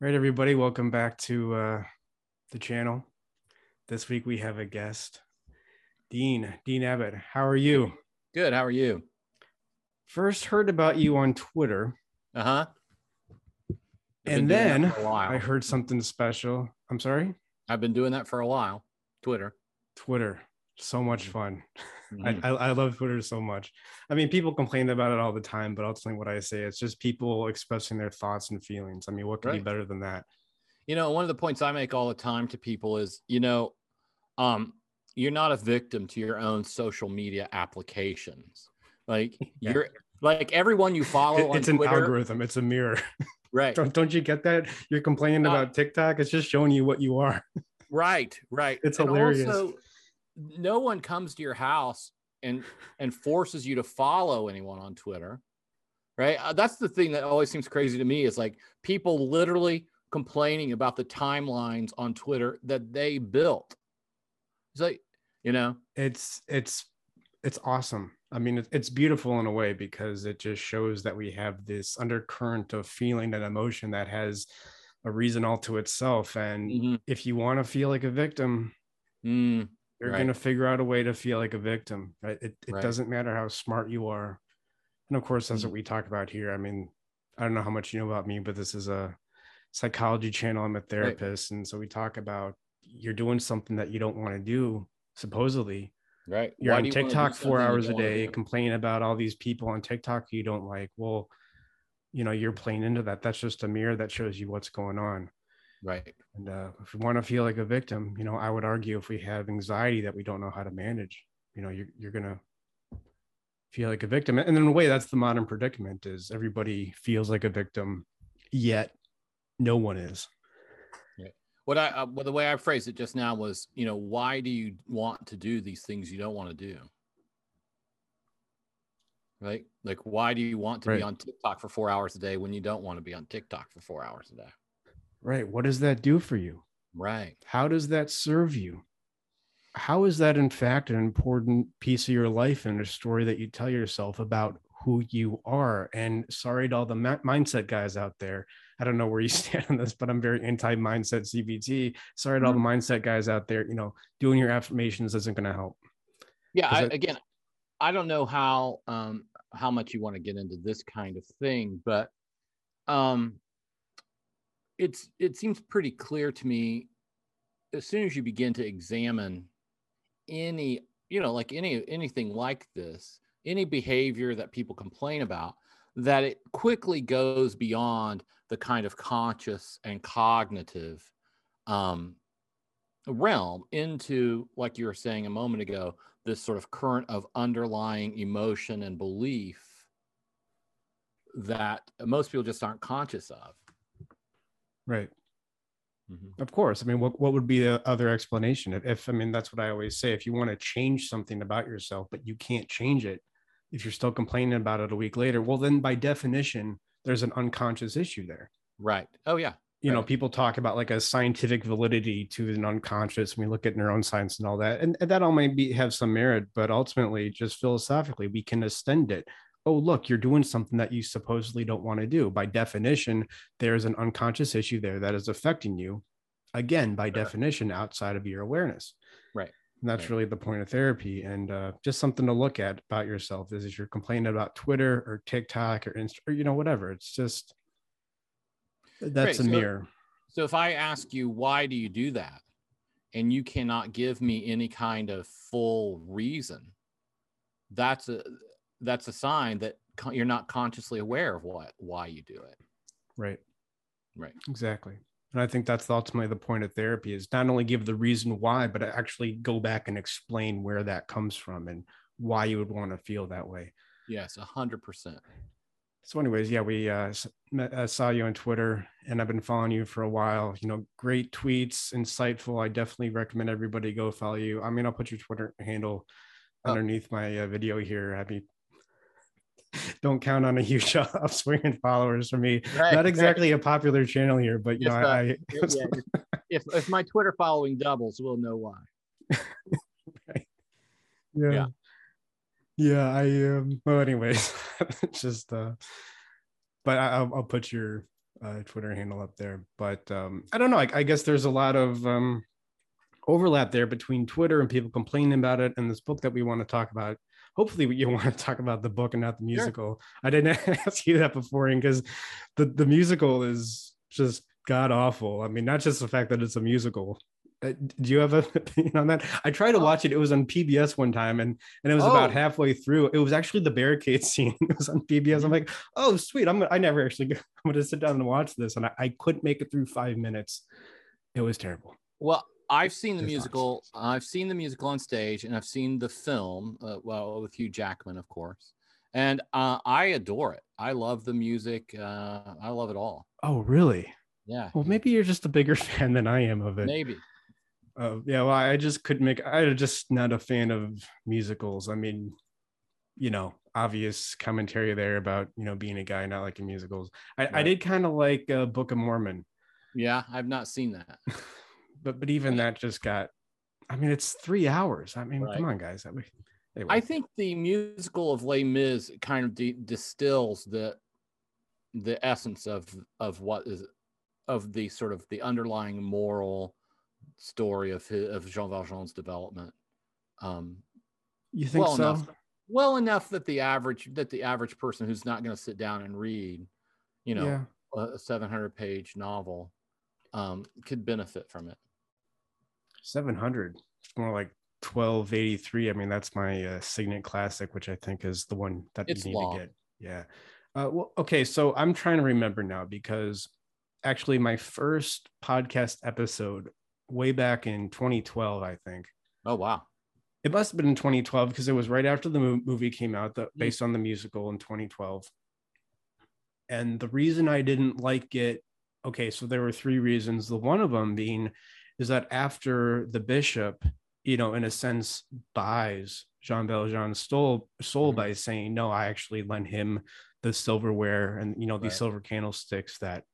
right, everybody, welcome back to uh, the channel. This week we have a guest, Dean, Dean Abbott. How are you? Good. How are you? First heard about you on Twitter, Uh huh. and then I heard something special. I'm sorry, I've been doing that for a while. Twitter. Twitter. So much Mhm. fun. Mhm. I, I, love Twitter so much. I mean, people complain about it all the time, but ultimately, what I say, it's just people expressing their thoughts and feelings. I mean, what could be better than that? you know, one of the points I make all the time to people is, you know, um, you're not a victim to your own social media applications. Like Yeah. you're like everyone you follow It- on it's an algorithm. It's a mirror. right? don't, don't you get that? You're complaining Uh, about TikTok. It's just showing you what you are. Right, right. It's And hilarious. Also, no one comes to your house and and forces you to follow anyone on Twitter, right? Uh, that's the thing that always seems crazy to me is like people literally complaining about the timelines on Twitter that they built. It's like, you know, it's it's it's awesome. I mean it's beautiful in a way because it just shows that we have this undercurrent of feeling and emotion that has a reason all to itself. And mhm, if you want to feel like a victim mm, you're Right. going to figure out a way to feel like a victim right it, it Right. doesn't matter how smart you are and of course that's Mm. what we talk about here i mean i don't know how much you know about me but this is a psychology channel i'm a therapist and so we talk about you're doing something that you don't want to do supposedly right. you're Why on you TikTok four hours a day complaining about all these people on TikTok you don't like. Well, you know, you're playing into that. That's just a mirror that shows you what's going on. Right. And uh, if we want to feel like a victim, you know, I would argue if we have anxiety that we don't know how to manage, you know, you're, you're going to feel like a victim. And in a way, that's the modern predicament is everybody feels like a victim, yet no one is. What I uh, well, the way I phrased it just now was, you know, why do you want to do these things you don't want to do? Right? Like, why do you want to Right. be on TikTok for four hours a day when you don't want to be on TikTok for four hours a day? Right. What does that do for you? Right. How does that serve you? How is that, in fact, an important piece of your life and a story that you tell yourself about who you are? And sorry to all the ma- mindset guys out there. I don't know where you stand on this, but I'm very anti mindset CBT. Sorry to all the mindset guys out there. You know, doing your affirmations isn't going to help. Yeah. I, again, I don't know how um how much you want to get into this kind of thing, but um it's it seems pretty clear to me as soon as you begin to examine any you know like any anything like this any behavior that people complain about that it quickly goes beyond the kind of conscious and cognitive um, realm into like you were saying a moment ago this sort of current of underlying emotion and belief that most people just aren't conscious of Right. Mhm. Of course. I mean, what, what would be the other explanation? If, if, I mean, that's what I always say. If you want to change something about yourself, but you can't change it, if you're still complaining about it a week later, well, then by definition, there's an unconscious issue there. right oh yeah You know, people talk about like a scientific validity to an unconscious. And We look at neuroscience and all that, and, and that all may be have some merit, but ultimately, just philosophically, we can extend it. Oh, look, you're doing something that you supposedly don't want to do. By definition, there's an unconscious issue there that is affecting you. Again, by definition, outside of your awareness. Right. And that's Right. really the point of therapy. And uh, just something to look at about yourself is if you're complaining about Twitter or TikTok or Insta, or, you know, whatever. It's just that's Right, a so- mirror. So if I ask you why do you do that, and you cannot give me any kind of full reason, that's a that's a sign that co- you're not consciously aware of what why you do it. Right. Right. Exactly. And I think that's ultimately the point of therapy is not only give the reason why, but actually go back and explain where that comes from and why you would want to feel that way. Yes, a hundred percent. So, anyways, yeah, we uh, met, uh, saw you on Twitter, and I've been following you for a while. You know, great tweets, insightful. I definitely recommend everybody go follow you. I mean, I'll put your Twitter handle Oh. underneath my uh, video here. Mean, don't count on a huge upswing in followers for me. Not exactly a popular channel here, but you know, uh, I, I Yeah, if if my Twitter following doubles, we'll know why. yeah. Yeah. Yeah, I um well anyways, just uh but I, I'll, I'll put your uh, Twitter handle up there. But um, I don't know. I, I, guess there's a lot of um, overlap there between Twitter and people complaining about it and this book that we want to talk about. Hopefully, you want to talk about the book and not the musical. Sure. I didn't ask you that before, because the the musical is just god awful. I mean, not just the fact that it's a musical, uh, do you have a opinion on that? I tried to oh. watch it. It was on PBS one time, and and it was oh. about halfway through. It was actually the barricade scene. It was on PBS. I'm mm-hmm. like, oh sweet. I'm I never actually. I'm gonna sit down and watch this, and I, I couldn't make it through five minutes. It was terrible. Well, I've seen the musical. I've seen the musical on stage, and I've seen the film. Uh, well, with Hugh Jackman, of course, and uh, I adore it. I love the music. Uh, I love it all. Oh, really? Yeah. Well, maybe you're just a bigger fan than I am of it. Maybe. Uh, yeah, well, I just couldn't make. I'm just not a fan of musicals. I mean, you know, obvious commentary there about you know being a guy not liking musicals. I, right. I did kind of like uh, Book of Mormon. Yeah, I've not seen that. but but even that just got. I mean, it's three hours. I mean, right. come on, guys. I, mean, anyway. I think the musical of Les Mis kind of de- distills the the essence of of what is of the sort of the underlying moral story of his, of Jean Valjean's development. Um, you think well so? Enough, well enough that the average that the average person who's not going to sit down and read, you know, yeah. a, 700 page novel, um, could benefit from it. 700. It's more like 1283. I mean, that's my uh, Signet Classic, which I think is the one that it's you need long. to get. Yeah. Uh, well, okay. So I'm trying to remember now because actually my first podcast episode way back in 2012, I think. Oh wow. It must have been in 2012 because it was right after the movie came out, the, hmm. based on the musical in 2012. And the reason I didn't like it, okay, so there were three reasons. The one of them being is that after the bishop, you know, in a sense, buys Jean Valjean's soul, soul mm-hmm. by saying, "No, I actually lent him the silverware and you know these right. silver candlesticks that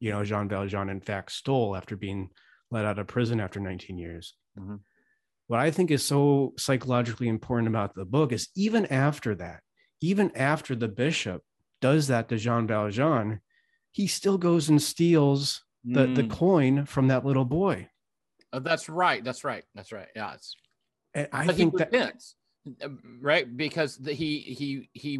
you know Jean Valjean in fact stole after being let out of prison after 19 years. Mm-hmm. What I think is so psychologically important about the book is even after that, even after the bishop does that to Jean Valjean, he still goes and steals the, mm. the coin from that little boy. Oh, that's right. That's right. That's right. Yeah. It's, and I think that repents, um, right because the, he he he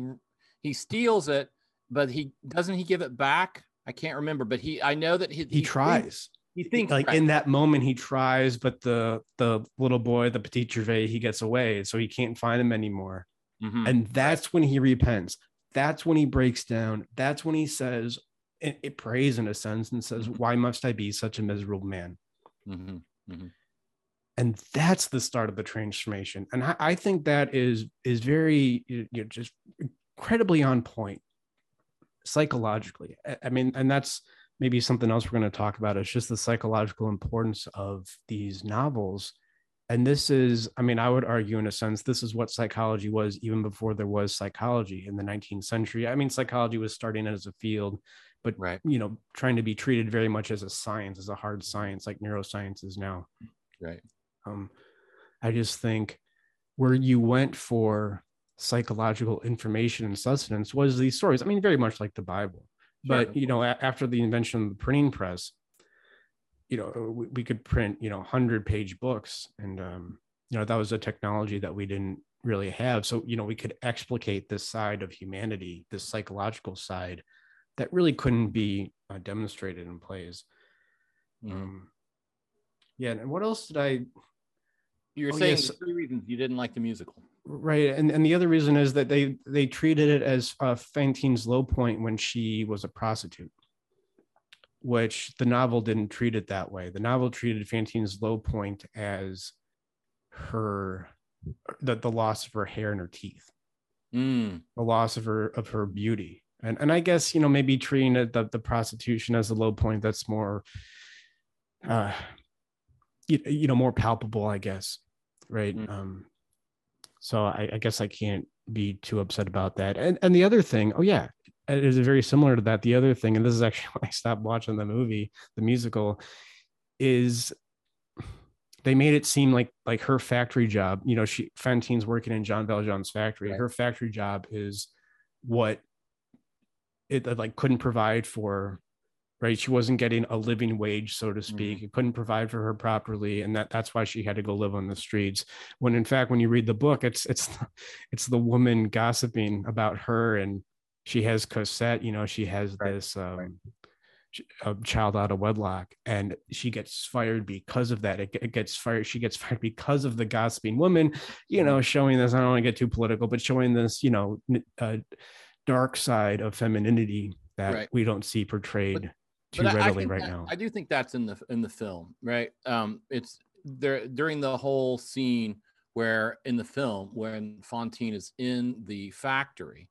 he steals it, but he doesn't he give it back. I can't remember, but he I know that he he, he tries. He thinks like right. in that moment he tries, but the the little boy, the petit Gervais, he gets away, so he can't find him anymore. Mm-hmm. And that's when he repents. That's when he breaks down. That's when he says, it, it prays in a sense and says, mm-hmm. "Why must I be such a miserable man?" Mm-hmm. Mm-hmm. And that's the start of the transformation. And I, I think that is is very you know, just incredibly on point psychologically. I, I mean, and that's maybe something else we're going to talk about is just the psychological importance of these novels and this is i mean i would argue in a sense this is what psychology was even before there was psychology in the 19th century i mean psychology was starting as a field but right. you know trying to be treated very much as a science as a hard science like neuroscience is now. Right. Um i just think where you went for psychological information and sustenance was these stories. I mean very much like the bible. But you know after the invention of the printing press you know we, we could print you know 100 page books and um, you know that was a technology that we didn't really have. So you know we could explicate this side of humanity this psychological side that really couldn't be uh, demonstrated in plays mm-hmm. um, yeah and what else did i you're oh, saying yes. three reasons you didn't like the musical right and and the other reason is that they they treated it as uh, Fantine's low point when she was a prostitute which the novel didn't treat it that way the novel treated Fantine's low point as her the, the loss of her hair and her teeth mm. the loss of her of her beauty and and i guess you know maybe treating it, the, the prostitution as a low point that's more uh you, you know more palpable i guess right mm. um so I, I, guess I can't be too upset about that. And and the other thing, oh yeah, it is very similar to that. The other thing, and this is actually when I stopped watching the movie, the musical, is they made it seem like like her factory job. You know, she Fantine's working in Jean Valjean's factory. Right. Her factory job is what it like couldn't provide for right? She wasn't getting a living wage so to speak. Mhm. it couldn't provide for her properly and that that's why she had to go live on the streets. When in fact when you read the book it's it's it's the woman gossiping about her and she has Cosette you know she has Right, this um right. a child out of wedlock and she gets fired because of that. It, it gets fired she gets fired because of the gossiping woman you know showing this i don't want to get too political but showing this you know uh, dark side of femininity that Right. we don't see portrayed too But I- I readily right that- now I do think that's in the in the film, right? Um, it's there during the whole scene where in the film when Fantine is in the factory.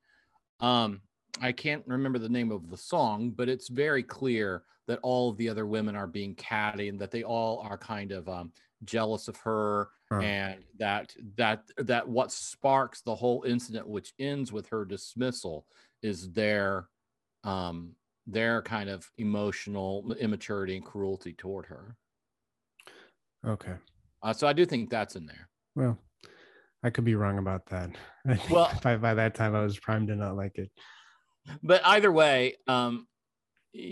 Um, I can't remember the name of the song, but it's very clear that all of the other women are being catty and that they all are kind of um, jealous of her Huh. and that that that what sparks the whole incident which ends with her dismissal is their um their kind of emotional immaturity and cruelty toward her. Okay. Uh, so i do think that's in there. Well i could be wrong about that. Well- by, by that time i was primed to not like it. But either way um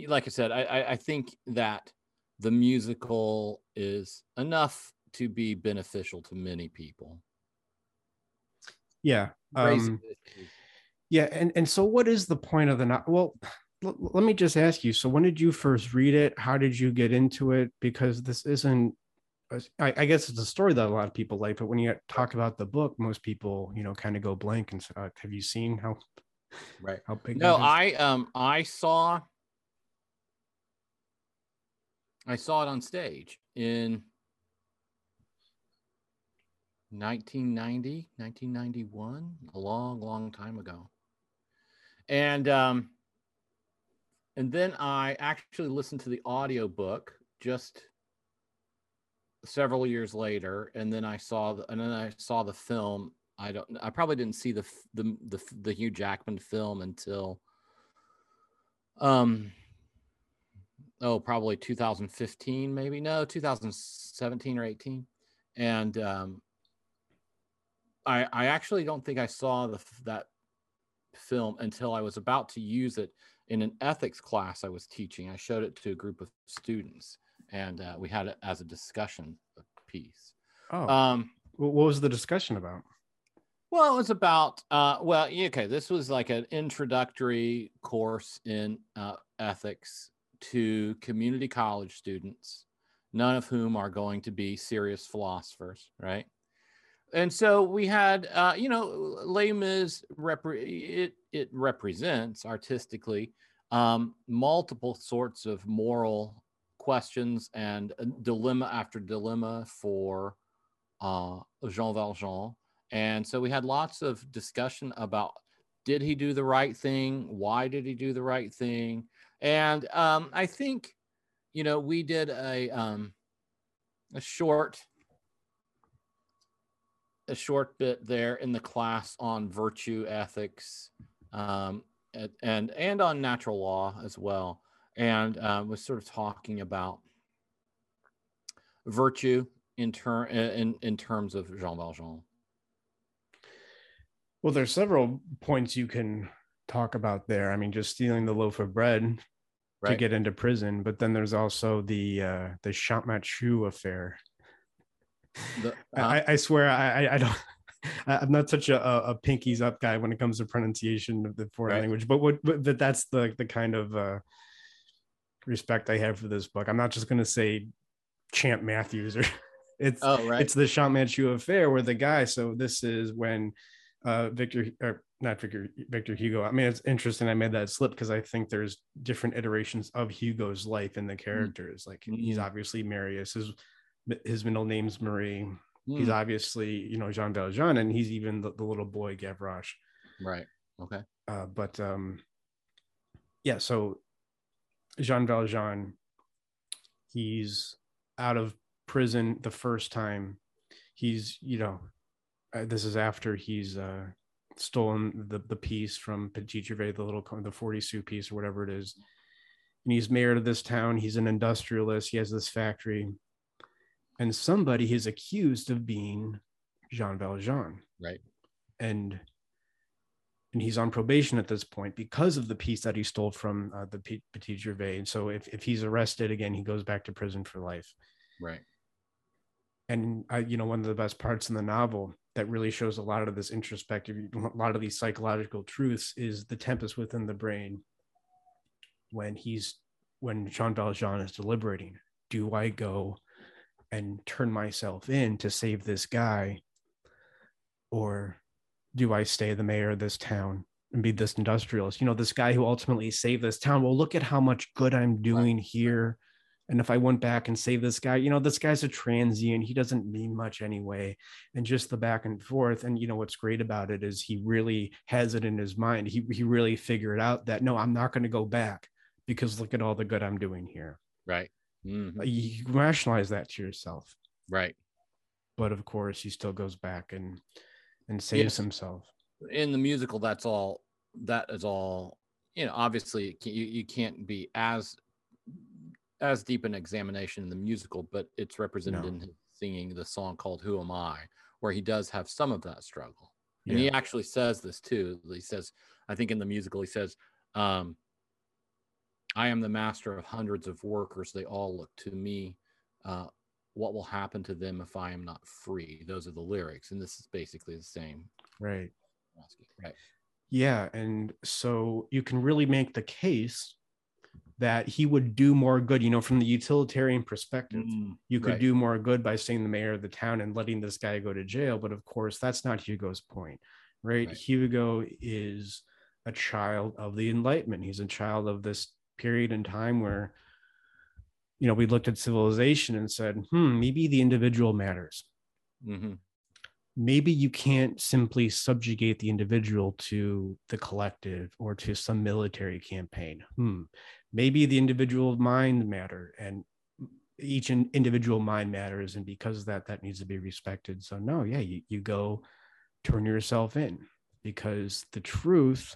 like i said i i, I think that the musical is enough to be beneficial to many people yeah um. Yeah, and and so what is the point of the novel? Well, l- let me just ask you. So when did you first read it? How did you get into it? Because this isn't. I, I guess it's a story that a lot of people like, but when you talk about the book, most people, you know, kind of go blank and say, uh, "Have you seen how right how big?" no i um i saw i saw it on stage in 1990 1991 a long long time ago. And um and then i actually listened to the audiobook just several years later and then i saw the and then i saw the film. I don't i probably didn't see the the the, the hugh jackman film until um oh probably 2015 maybe no 2017 or 18 and um i i actually don't think i saw the that film until i was about to use it in an ethics class i was teaching i showed it to a group of students and uh, we had it as a discussion piece oh, um what was the discussion about? well, it was about uh, well, okay. This was like an introductory course in uh, ethics to community college students, none of whom are going to be serious philosophers, right? And so we had, uh, you know, Les Mis repre- it it represents artistically um, multiple sorts of moral questions and dilemma after dilemma for uh, Jean Valjean. And so we had lots of discussion about did he do the right thing? Why did he do the right thing? And um, I think, you know, we did a um, a short a short bit there in the class on virtue ethics um, and, and on natural law as well, and um, was sort of talking about virtue in ter- in in terms of Jean Valjean. Well, there's several points you can talk about there. I mean, just stealing the loaf of bread to get into prison, but then there's also the uh, the Champmathieu affair. The- I, uh, I- I swear I, I- I don't. I'm not such a, a pinkies up guy when it comes to pronunciation of the foreign Right. language, but what but, that's the the kind of uh, respect I have for this book. I'm not just going to say Champ Matthews or it's oh right. it's the Champmathieu affair where the guy. So this is when uh, Victor or not Victor Victor Hugo. I mean, it's interesting. I made that slip because I think there's different iterations of Hugo's life in the characters. Like he's Mhm. obviously Marius. His his middle name's Marie. He's Hmm, obviously you know Jean Valjean, and he's even the, the little boy Gavroche. right. Okay. Uh, but um, yeah, so Jean Valjean, he's out of prison the first time. He's, you know, uh, this is after he's uh, stolen the, the piece from Petit Gervais, the little, the 40 sou piece or whatever it is. And he's mayor of this town. He's an industrialist. He has this factory. And somebody is accused of being Jean Valjean Right. and and he's on probation at this point because of the piece that he stole from uh, the P- Petit Gervais. And so if, if he's arrested again, he goes back to prison for life. Right. And I, you know, one of the best parts in the novel that really shows a lot of this introspective, a lot of these psychological truths is the tempest within the brain when he's when Jean Valjean is deliberating. Do I go and turn myself in to save this guy? Or do I stay the mayor of this town and be this industrialist? You know, this guy who ultimately saved this town. Well, look at how much good I'm doing here. And if I went back and saved this guy, you know, this guy's a transient. He doesn't mean much anyway. And just the back and forth. And, you know, what's great about it is he really has it in his mind. He, he really figured out that, no, I'm not going to go back because look at all the good I'm doing here. Right. Mm-hmm. You rationalize that to yourself. Right. But of course, he still goes back and and saves yes. himself. In the musical, that's all. That is all. You know, obviously, you you can't be as as deep an examination in the musical, but it's represented no. in his singing the song called "Who Am I," where he does have some of that struggle, and yeah. he actually says this too. He says, I think in the musical, he says, um, "I am the master of hundreds of workers; they all look to me." Uh, what will happen to them if I am not free? Those are the lyrics, and this is basically the same. Right. Right. Yeah, and so you can really make the case that he would do more good. You know, from the utilitarian perspective, mm, you could right. do more good by staying the mayor of the town and letting this guy go to jail. But of course, that's not Hugo's point, right? right. Hugo is a child of the Enlightenment. He's a child of this period in time where you know, we looked at civilization and said, hmm, maybe the individual matters. Mm-hmm. Maybe you can't simply subjugate the individual to the collective or to some military campaign. Hmm. Maybe the individual mind matter and each individual mind matters. And because of that, that needs to be respected. So, no, yeah, you, you go turn yourself in because the truth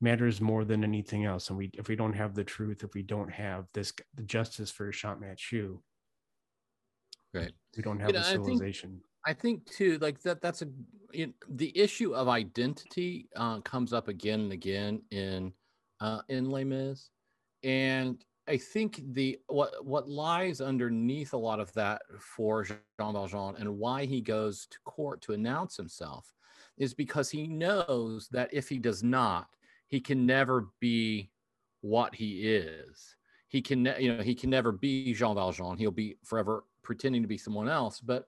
matters more than anything else. And we, if we don't have the truth, if we don't have this, the justice for Champmathieu, right, we don't have you know, the civilization. I think, I think, too, like that. That's a you know, the issue of identity uh, comes up again and again in uh, in Les Mis, and I think the what what lies underneath a lot of that for Jean Valjean and why he goes to court to announce himself is because he knows that if he does not, he can never be what he is. He can, you know, he can never be Jean Valjean. He'll be forever pretending to be someone else. But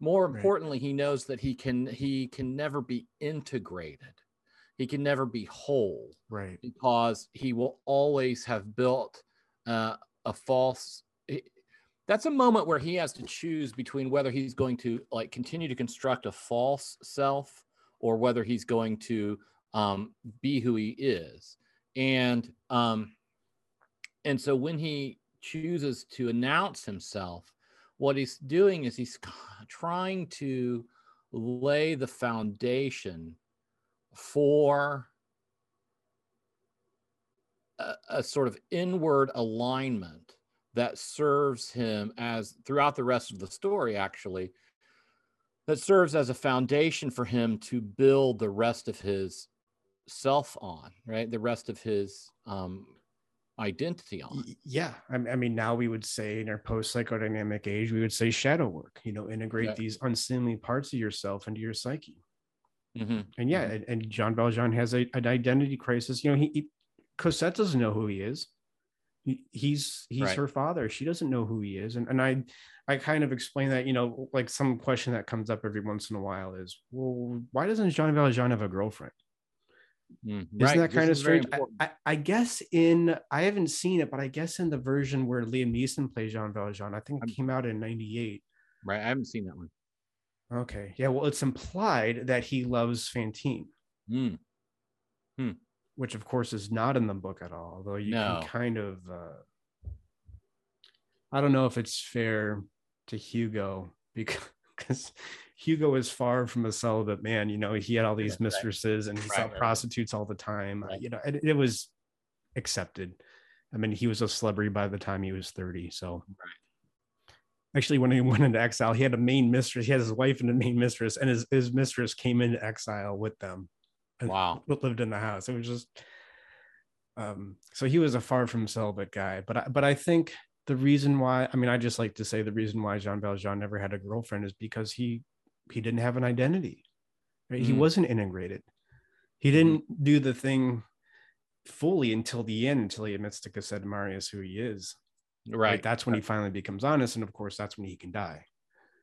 more importantly, right. he knows that he can he can never be integrated. He can never be whole, right? Because he will always have built uh, a false. That's a moment where he has to choose between whether he's going to like continue to construct a false self or whether he's going to um, be who he is. And um, and so when he chooses to announce himself, what he's doing is he's trying to lay the foundation for a, a, sort of inward alignment that serves him as throughout the rest of the story actually that serves as a foundation for him to build the rest of his self on, right? The rest of his um, identity on. Yeah. I mean, now we would say in our post psychodynamic age, we would say shadow work, you know, integrate yeah. these unseemly parts of yourself into your psyche. Mm-hmm. And yeah, mm-hmm. and, Jean Valjean has a, an identity crisis. You know, he, he, Cosette doesn't know who he is. He, he's he's right. her father. She doesn't know who he is. And and I I kind of explain that, you know, like some question that comes up every once in a while is, well, why doesn't Jean Valjean have a girlfriend? Mm, Isn't right. that kind this of strange? I, I, guess in I haven't seen it, but I guess in the version where Liam Neeson plays Jean Valjean, I think it came out in '98. Right, I haven't seen that one. Okay, yeah. Well, it's implied that he loves Fantine, mm. hmm. which of course is not in the book at all. Although you no. can kind of, uh, I don't know if it's fair to Hugo because Hugo is far from a celibate man. You know, he had all these mistresses and he right, saw right, prostitutes all the time. Uh, you know, it, it, was accepted. I mean, he was a celebrity by the time he was 30. So actually when he went into exile, he had a main mistress. He had his wife and a main mistress, and his, his mistress came into exile with them. Wow. lived in the house. It was just um so he was a far from celibate guy. But I but I think the reason why I mean I just like to say the reason why Jean Valjean never had a girlfriend is because he he didn't have an identity. Right? Mm. He wasn't integrated. He mm-hmm. didn't mm. do the thing fully until the end, until he admits to Cosette Marius who he is. Right. right. That's when he finally becomes honest. And of course, that's when he can die.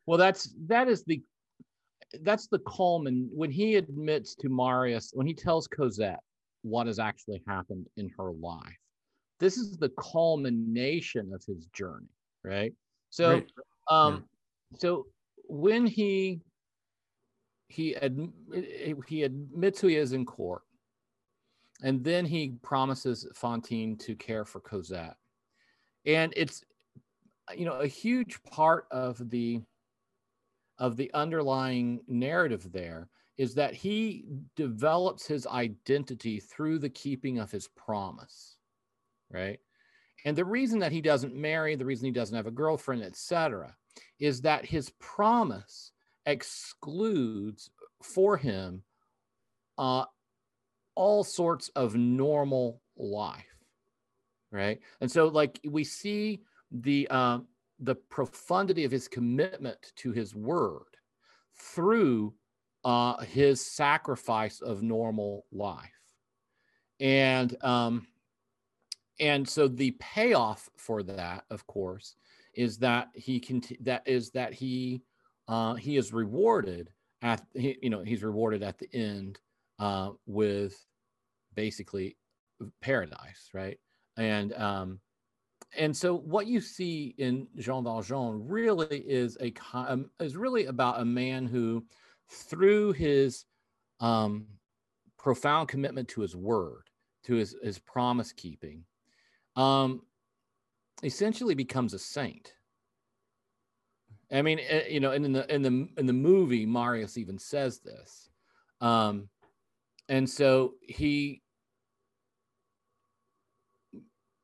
Well, that's that is the that's the culmin when he admits to Marius, when he tells Cosette what has actually happened in her life. This is the culmination of his journey, right? So, right. um, yeah. so when he he ad, he admits who he is in court, and then he promises Fantine to care for Cosette, and it's you know a huge part of the of the underlying narrative there is that he develops his identity through the keeping of his promise right? And the reason that he doesn't marry the reason he doesn't have a girlfriend etc is that his promise excludes for him uh, all sorts of normal life right and so like we see the um, the profundity of his commitment to his word through uh, his sacrifice of normal life. And um, and so the payoff for that, of course, is that he can that is that he uh, he is rewarded at he, you know he's rewarded at the end uh, with basically paradise, right? And um, and so what you see in Jean Valjean really is a um, is really about a man who, through his um, profound commitment to his word, to his his promise keeping, um, essentially becomes a saint. I mean, eh, you know, and in the in the in the movie, Marius even says this, um, and so he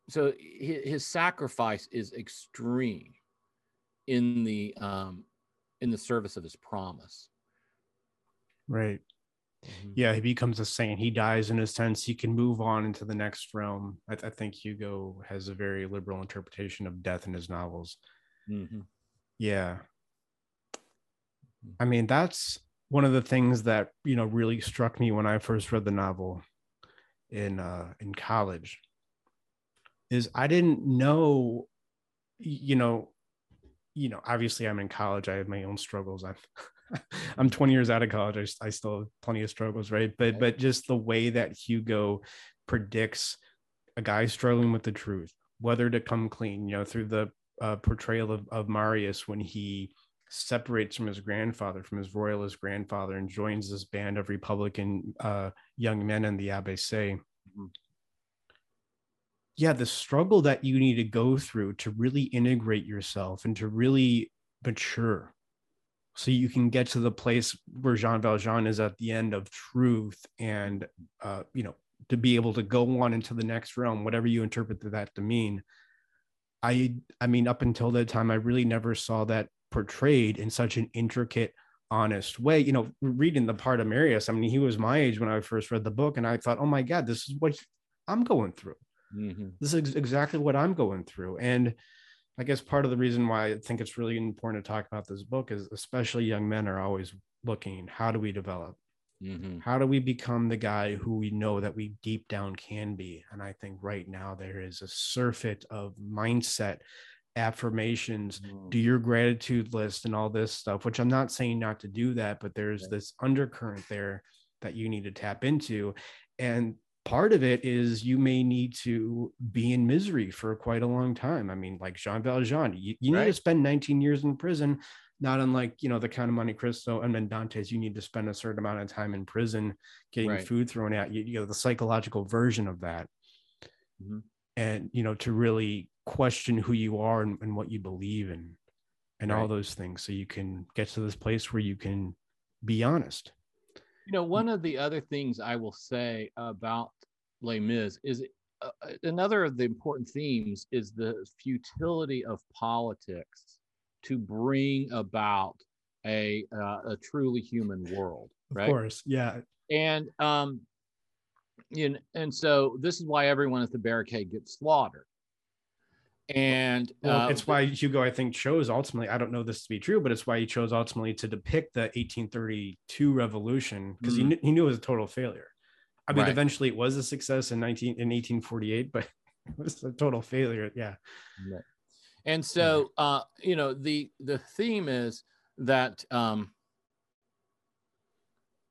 so his, sacrifice is extreme in the um in the service of his promise. Right. Mm-hmm. yeah he becomes a saint. He dies in a sense. He can move on into the next realm. I, I think hugo has a very liberal interpretation of death in his novels. Mm-hmm. yeah. I mean that's one of the things that you know really struck me when i first read the novel in uh in college is I didn't know, you know, you know, obviously I'm in college. I have my own struggles. I'm I'm 20 years out of college. I, I still have plenty of struggles, right? But but just the way that Hugo predicts a guy struggling with the truth, whether to come clean, you know, through the uh, portrayal of, of Marius when he separates from his grandfather, from his royalist grandfather, and joins this band of Republican uh, young men in the ABC. Mm-hmm yeah the struggle that you need to go through to really integrate yourself and to really mature so you can get to the place where Jean Valjean is at the end of truth and uh, you know to be able to go on into the next realm whatever you interpret that to mean I I mean up until that time I really never saw that portrayed in such an intricate honest way. You know reading the part of Marius I mean he was my age when I first read the book and I thought oh my god this is what I'm going through Mm-hmm. This is exactly what I'm going through. And I guess part of the reason why I think it's really important to talk about this book is especially young men are always looking, how do we develop? Mm-hmm. How do we become the guy who we know that we deep down can be? And I think right now there is a surfeit of mindset affirmations, mm-hmm. do your gratitude list and all this stuff, which I'm not saying not to do that, but there's this undercurrent there that you need to tap into. And part of it is you may need to be in misery for quite a long time. I mean, like Jean Valjean, you, you right. need to spend 19 years in prison, not unlike, you know, the Count of Monte Cristo and then Dantès, you need to spend a certain amount of time in prison getting right. food thrown at you, you know, the psychological version of that. Mm-hmm. And, you know, to really question who you are and, and what you believe in and right. all those things. So you can get to this place where you can be honest. You know, one of the other things I will say about Les Mis is uh, uh, another of the important themes is the futility of politics to bring about a uh, a truly human world. Right? Of course, yeah. and um, you know, and so this is why everyone at the barricade gets slaughtered. And well, uh, it's why Hugo, I think, chose ultimately. I don't know this to be true, but it's why he chose ultimately to depict the 1832 revolution because mm-hmm. he, he knew it was a total failure. I mean, right. eventually it was a success in 19 in 1848, but it was a total failure. Yeah. Right. And so, uh, you know, the the theme is that um,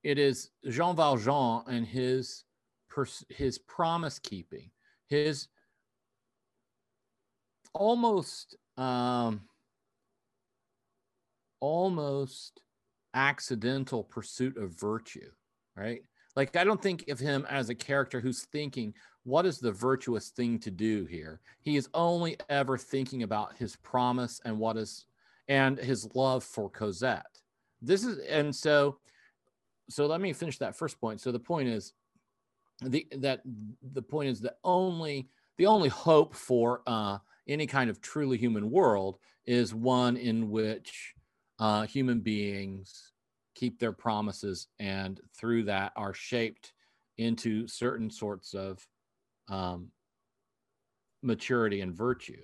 it is Jean Valjean and his pers- his promise keeping, his almost um, almost accidental pursuit of virtue, right? Like I don't think of him as a character who's thinking, what is the virtuous thing to do here? He is only ever thinking about his promise and what is and his love for Cosette. This is and so so let me finish that first point. So the point is the that the point is that only the only hope for uh, any kind of truly human world is one in which uh, human beings keep their promises and through that are shaped into certain sorts of um, maturity and virtue.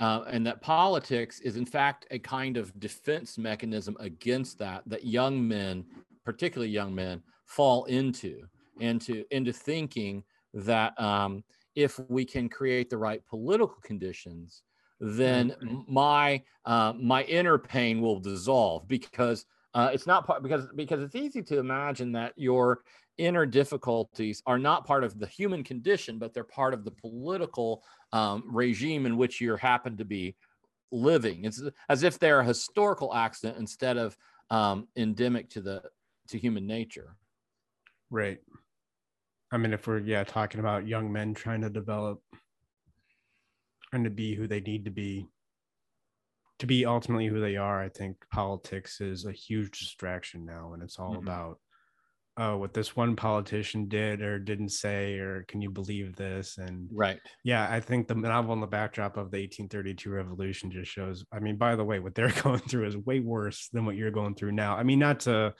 Uh, and that politics is in fact a kind of defense mechanism against that that young men particularly young men fall into into into thinking that um, if we can create the right political conditions then mm-hmm. my uh, my inner pain will dissolve because uh, it's not part because because it's easy to imagine that your inner difficulties are not part of the human condition, but they're part of the political um, regime in which you happen to be living. It's as if they're a historical accident instead of um, endemic to the to human nature. Right. I mean, if we're yeah talking about young men trying to develop, trying to be who they need to be, to be ultimately who they are, I think politics is a huge distraction now, and it's all mm-hmm. about oh, what this one politician did or didn't say, or can you believe this? And right. Yeah, I think the novel in the backdrop of the 1832 revolution just shows. I mean, by the way, what they're going through is way worse than what you're going through now. I mean, not to,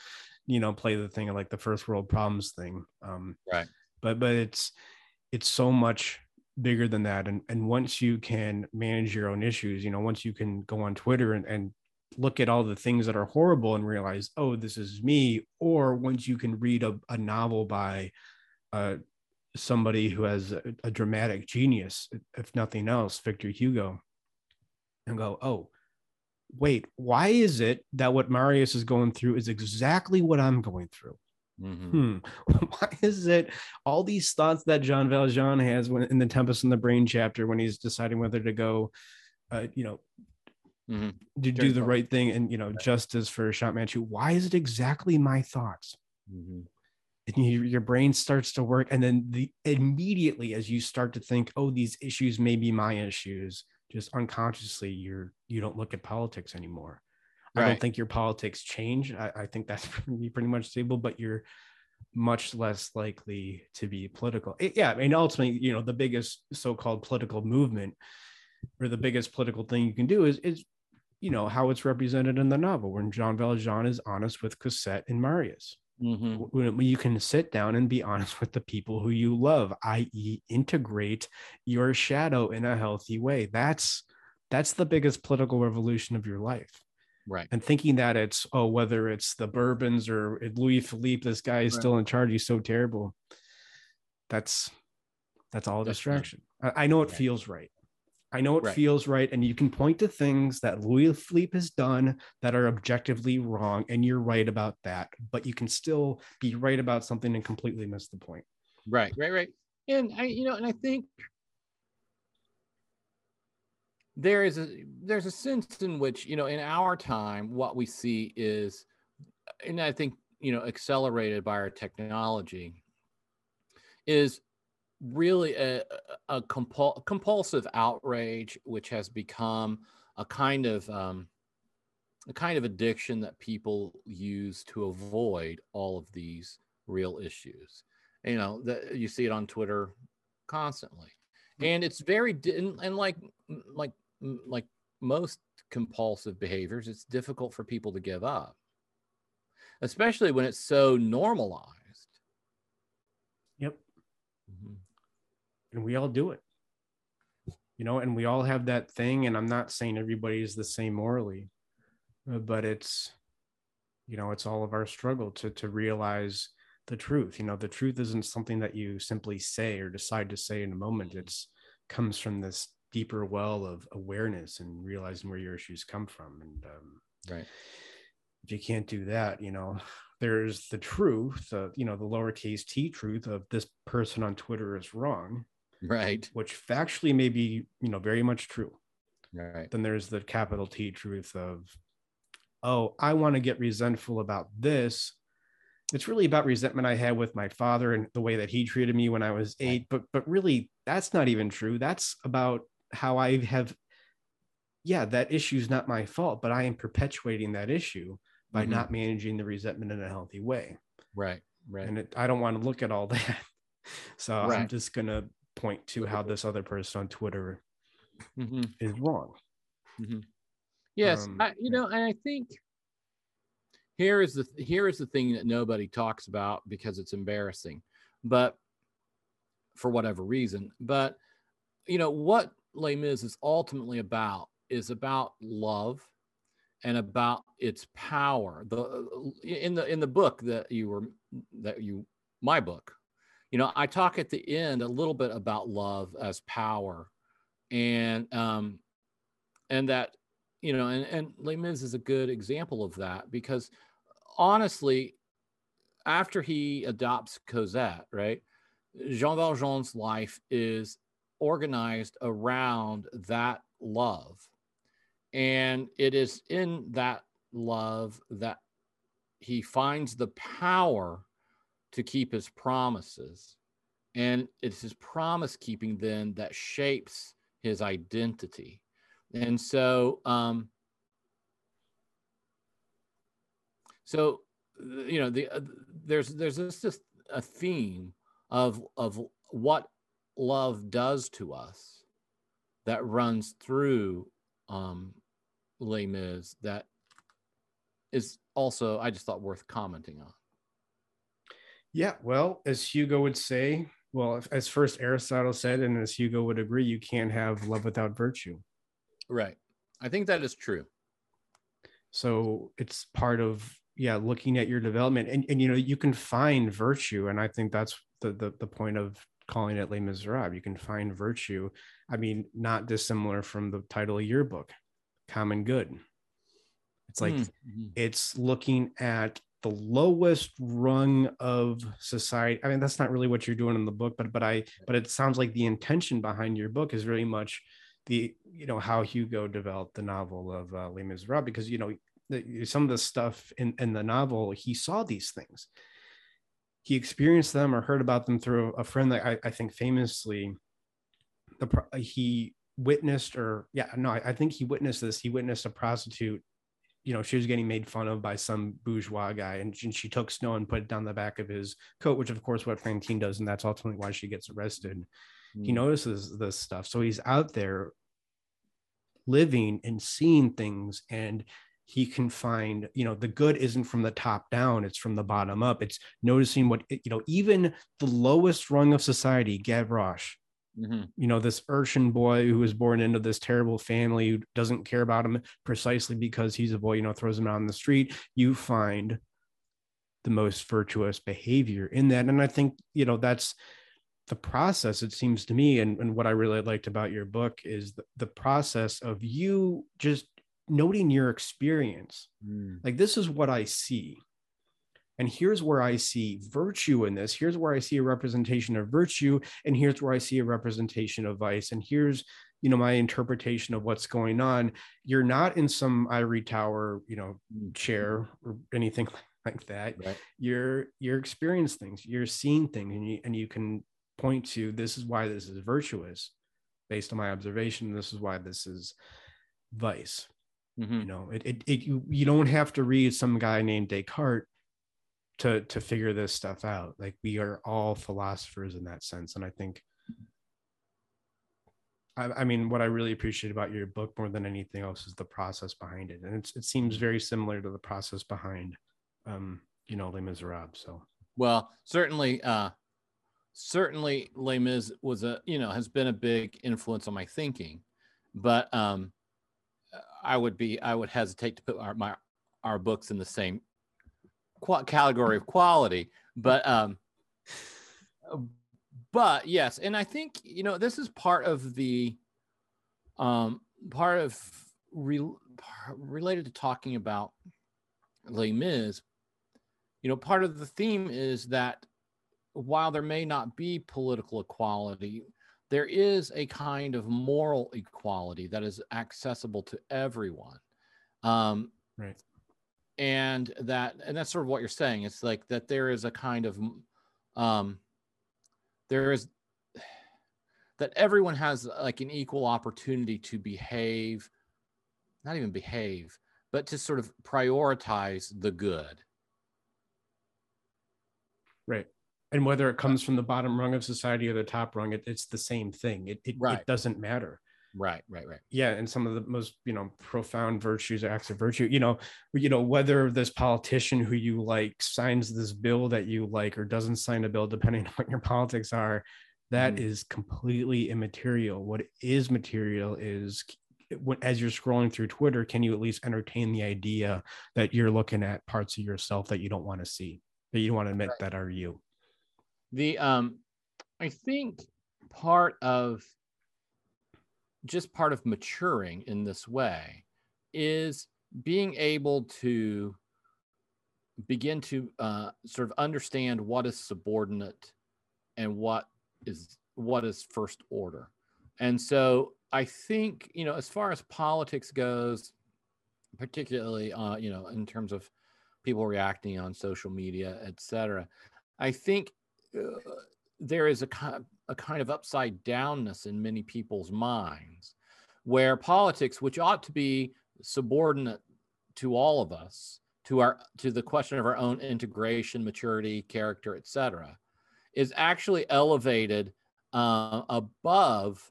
you know, play the thing of like the first world problems thing. Um, right. But but it's it's so much bigger than that. And and once you can manage your own issues, you know, once you can go on Twitter and, and look at all the things that are horrible and realize, oh, this is me. Or once you can read a, a novel by uh, somebody who has a, a, dramatic genius, if nothing else, Victor Hugo, and go, oh, wait, why is it that what Marius is going through is exactly what I'm going through? Mm-hmm. Hmm. Why is it all these thoughts that Jean Valjean has when in the Tempest in the Brain chapter when he's deciding whether to go, uh, you know, mm-hmm. to do the right thing and you know justice for Champmanchu. Manchu. Why is it exactly my thoughts? Mm-hmm. And you, your brain starts to work, and then the immediately as you start to think, oh, these issues may be my issues, just unconsciously you're you don't look at politics anymore. Right. I don't think your politics change. I, I think that's pretty, much stable, but you're much less likely to be political. It, yeah, I mean, ultimately, you know, the biggest so-called political movement or the biggest political thing you can do is is you know how it's represented in the novel when Jean Valjean is honest with Cosette and Marius. Mm-hmm. When you can sit down and be honest with the people who you love, i.e., integrate your shadow in a healthy way. That's that's the biggest political revolution of your life. Right. And thinking that it's oh, whether it's the Bourbons or Louis Philippe, this guy is right. still in charge. He's so terrible. That's that's all a distraction. I, I, know it right. feels right. I know it right. feels right. And you can point to things that Louis Philippe has done that are objectively wrong. And you're right about that. But you can still be right about something and completely miss the point. Right, right, right. And I, you know, and I think there is a there's a sense in which, you know, in our time, what we see is, and I think, you know, accelerated by our technology, is really a, a compul- compulsive outrage, which has become a kind of um, a kind of addiction that people use to avoid all of these real issues. You know that you see it on Twitter constantly, hmm. and it's very and, and like like like most compulsive behaviors, it's difficult for people to give up, especially when it's so normalized. Mm-hmm. and we all do it. You know and we all have that thing and i'm not saying everybody is the same morally uh, but it's you know it's all of our struggle to to realize the truth. You know the truth isn't something that you simply say or decide to say in a moment. It's comes from this deeper well of awareness and realizing where your issues come from and um, right. if you can't do that you know there's the truth uh, you know the lowercase t truth of this person on twitter is wrong right. which factually may be you know very much true. Right. Then there's the capital t truth of oh i want to get resentful about this. It's really about resentment i had with my father and the way that he treated me when i was eight but but really that's not even true. That's about how i have yeah that issue is not my fault but i am perpetuating that issue by mm-hmm. not managing the resentment in a healthy way right right and it, i don't want to look at all that so right. i'm just gonna point to how this other person on Twitter mm-hmm. is wrong. Mm-hmm. Yes, um, I, you know, and I think here is the here is the thing that nobody talks about because it's embarrassing, but for whatever reason. But you know what Les Mis is ultimately about is about love and about its power. The in the in the book that you were that you my book you know i talk at the end a little bit about love as power and um and that you know and and Les Mis is a good example of that because honestly after he adopts Cosette right Jean Valjean's life is organized around that love and it is in that love that he finds the power to keep his promises. And it's his promise keeping then that shapes his identity. And so, um, so you know, the uh, there's there's this just a theme of of what love does to us that runs through um, Les Mis that is also I just thought worth commenting on. Yeah, well, as Hugo would say, well, as first Aristotle said, and as Hugo would agree, you can't have love without virtue. Right. I think that is true. So it's part of yeah, looking at your development, and and you know you can find virtue, and I think that's the the, the point of calling it Les Miserables. You can find virtue. I mean, not dissimilar from the title of your book, Common Good. It's like mm-hmm. it's looking at the lowest rung of society i mean that's not really what you're doing in the book but but i but it sounds like the intention behind your book is very much the you know how hugo developed the novel of uh, les miserables because you know the, some of the stuff in in the novel he saw these things he experienced them or heard about them through a friend that i, I think famously the he witnessed or yeah no I, I think he witnessed this he witnessed a prostitute you know, she was getting made fun of by some bourgeois guy, and, and she took snow and put it down the back of his coat, which of course what Fantine does, and that's ultimately why she gets arrested. Mm. He notices this stuff, so he's out there living and seeing things, and he can find, you know, the good isn't from the top down; it's from the bottom up. It's noticing what you know, even the lowest rung of society, Gavroche, Mm-hmm. You know, this urchin boy who was born into this terrible family who doesn't care about him precisely because he's a boy, you know, throws him out on the street. You find the most virtuous behavior in that. And I think, you know, that's the process, it seems to me. And, and what I really liked about your book is the, the process of you just noting your experience. Mm. Like, this is what I see and here's where I see virtue in this. Here's where I see a representation of virtue. And here's where I see a representation of vice. And here's, you know, my interpretation of what's going on. You're not in some ivory tower, you know, mm. chair or anything like that. Right. You're you're experiencing things, you're seeing things, and you and you can point to this is why this is virtuous based on my observation. This is why this is vice. Mm-hmm. You know, it, it, it you, you don't have to read some guy named Descartes to to figure this stuff out. Like we are all philosophers in that sense. And i think I, I, mean what i really appreciate about your book more than anything else is the process behind it. And it's, it seems very similar to the process behind um you know les miserables. So well certainly uh certainly Les Mis was a you know has been a big influence on my thinking, but um, I would be I would hesitate to put our my our books in the same qu- category of quality, but um, but yes, and I think you know this is part of the um part of re- related to talking about Les Mis. You know, part of the theme is that while there may not be political equality, there is a kind of moral equality that is accessible to everyone. Um, right. And that, and that's sort of what you're saying. It's like that there is a kind of, um, there is that everyone has like an equal opportunity to behave, not even behave, but to sort of prioritize the good. Right and whether it comes from the bottom rung of society or the top rung it, it's the same thing it, it, right. it doesn't matter right right right yeah and some of the most you know profound virtues acts of virtue you know you know whether this politician who you like signs this bill that you like or doesn't sign a bill depending on what your politics are that mm. is completely immaterial what is material is as you're scrolling through twitter can you at least entertain the idea that you're looking at parts of yourself that you don't want to see that you don't want to admit right. that are you the um, I think part of just part of maturing in this way is being able to begin to uh, sort of understand what is subordinate and what is what is first order. And so i think you know as far as politics goes particularly uh, you know in terms of people reacting on social media etc i think there is a, a kind of upside downness in many people's minds where politics which ought to be subordinate to all of us to our to the question of our own integration maturity character etc is actually elevated uh, above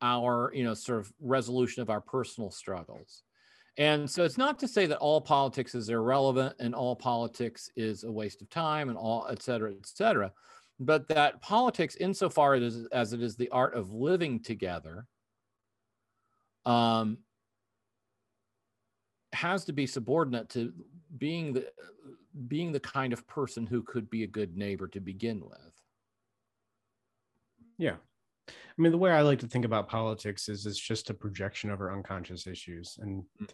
our you know sort of resolution of our personal struggles and so it's not to say that all politics is irrelevant and all politics is a waste of time and all et cetera, et cetera. But that politics, insofar as, as it is the art of living together, um, has to be subordinate to being the being the kind of person who could be a good neighbor to begin with. Yeah. I mean, the way I like to think about politics is it's just a projection of our unconscious issues. And mm.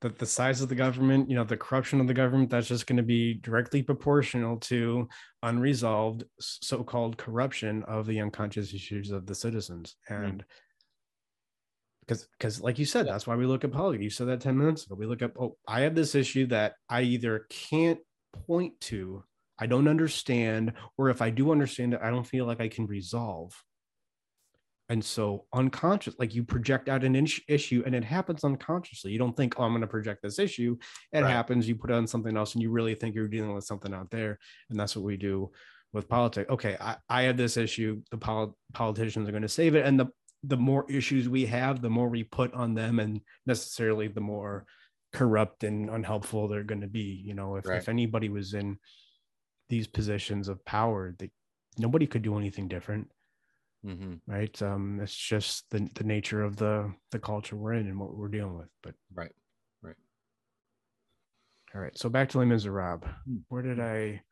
the, the size of the government, you know, the corruption of the government, that's just going to be directly proportional to unresolved so called corruption of the unconscious issues of the citizens. And because because like you said that's why we look at politics you said that 10 minutes ago we look at oh i have this issue that i either can't point to i don't understand or if i do understand it i don't feel like i can resolve and so unconscious like you project out an issue and it happens unconsciously. You don't think oh i'm going to project this issue. It right. happens you put on something else and you really think you're dealing with something out there and that's what we do with politics. Okay i, I have this issue the pol- politicians are going to save it and the the more issues we have the more we put on them and necessarily the more corrupt and unhelpful they're going to be you know? If, right. if anybody was in these positions of power they nobody could do anything different mm-hmm. right? Um it's just the, the nature of the the culture we're in and what we're dealing with but right right. All right so back to les miserables. Hmm. where did i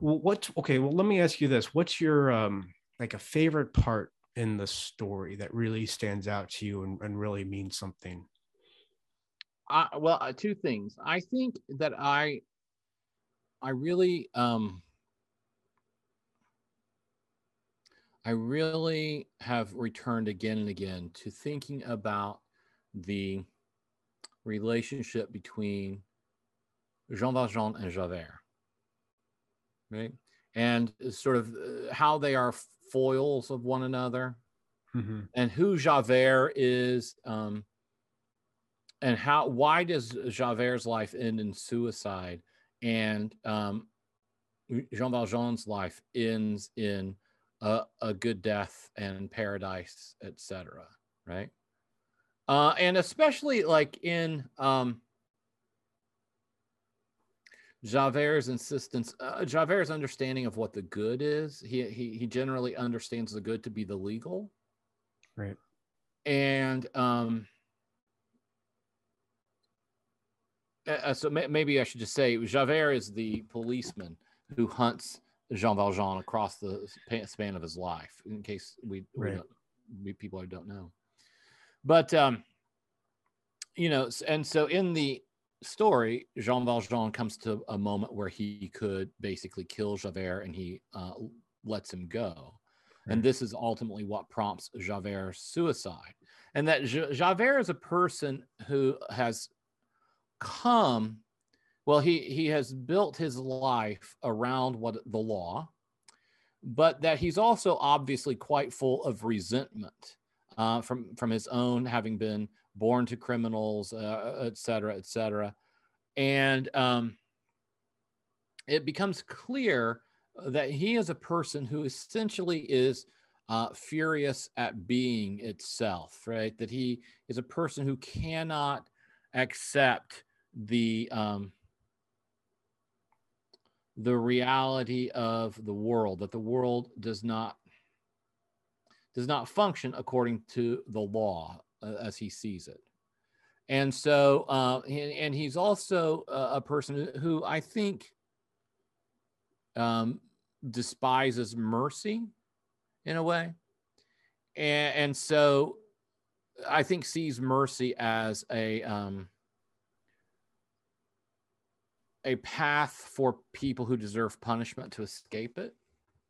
well what okay well let me ask you this. What's your um like a favorite part in the story that really stands out to you and, and really means something? Uh, well uh, two things. I think that i i really um I really have returned again and again to thinking about the relationship between Jean Valjean and Javert, right? And sort of uh, how they are foils of one another, mm-hmm. and who Javert is, um, and how why does Javert's life end in suicide, and um, Jean Valjean's life ends in a, a good death and paradise, etc. Right. Uh, and especially like in um, Javert's insistence, uh, Javert's understanding of what the good is. He he he generally understands the good to be the legal, right? And um, uh, so may, maybe I should just say Javert is the policeman who hunts Jean Valjean across the span of his life. In case we, right. we, we people who don't know, but um, you know, and so in the story, Jean Valjean comes to a moment where he could basically kill Javert and he uh, lets him go. Right. And this is ultimately what prompts Javert's suicide. And that Javert is a person who has come, well, he, he has built his life around what the law, but that he's also obviously quite full of resentment uh, from, from his own having been born to criminals, uh, et cetera, et cetera. And um, it becomes clear that he is a person who essentially is uh, furious at being itself, right? That he is a person who cannot accept the um, the reality of the world, that the world does not does not function according to the law uh, as he sees it. And so, uh, and, and, he's also a, a person who I think um, despises mercy in a way. And, and so I think sees mercy as a, um, a path for people who deserve punishment to escape it.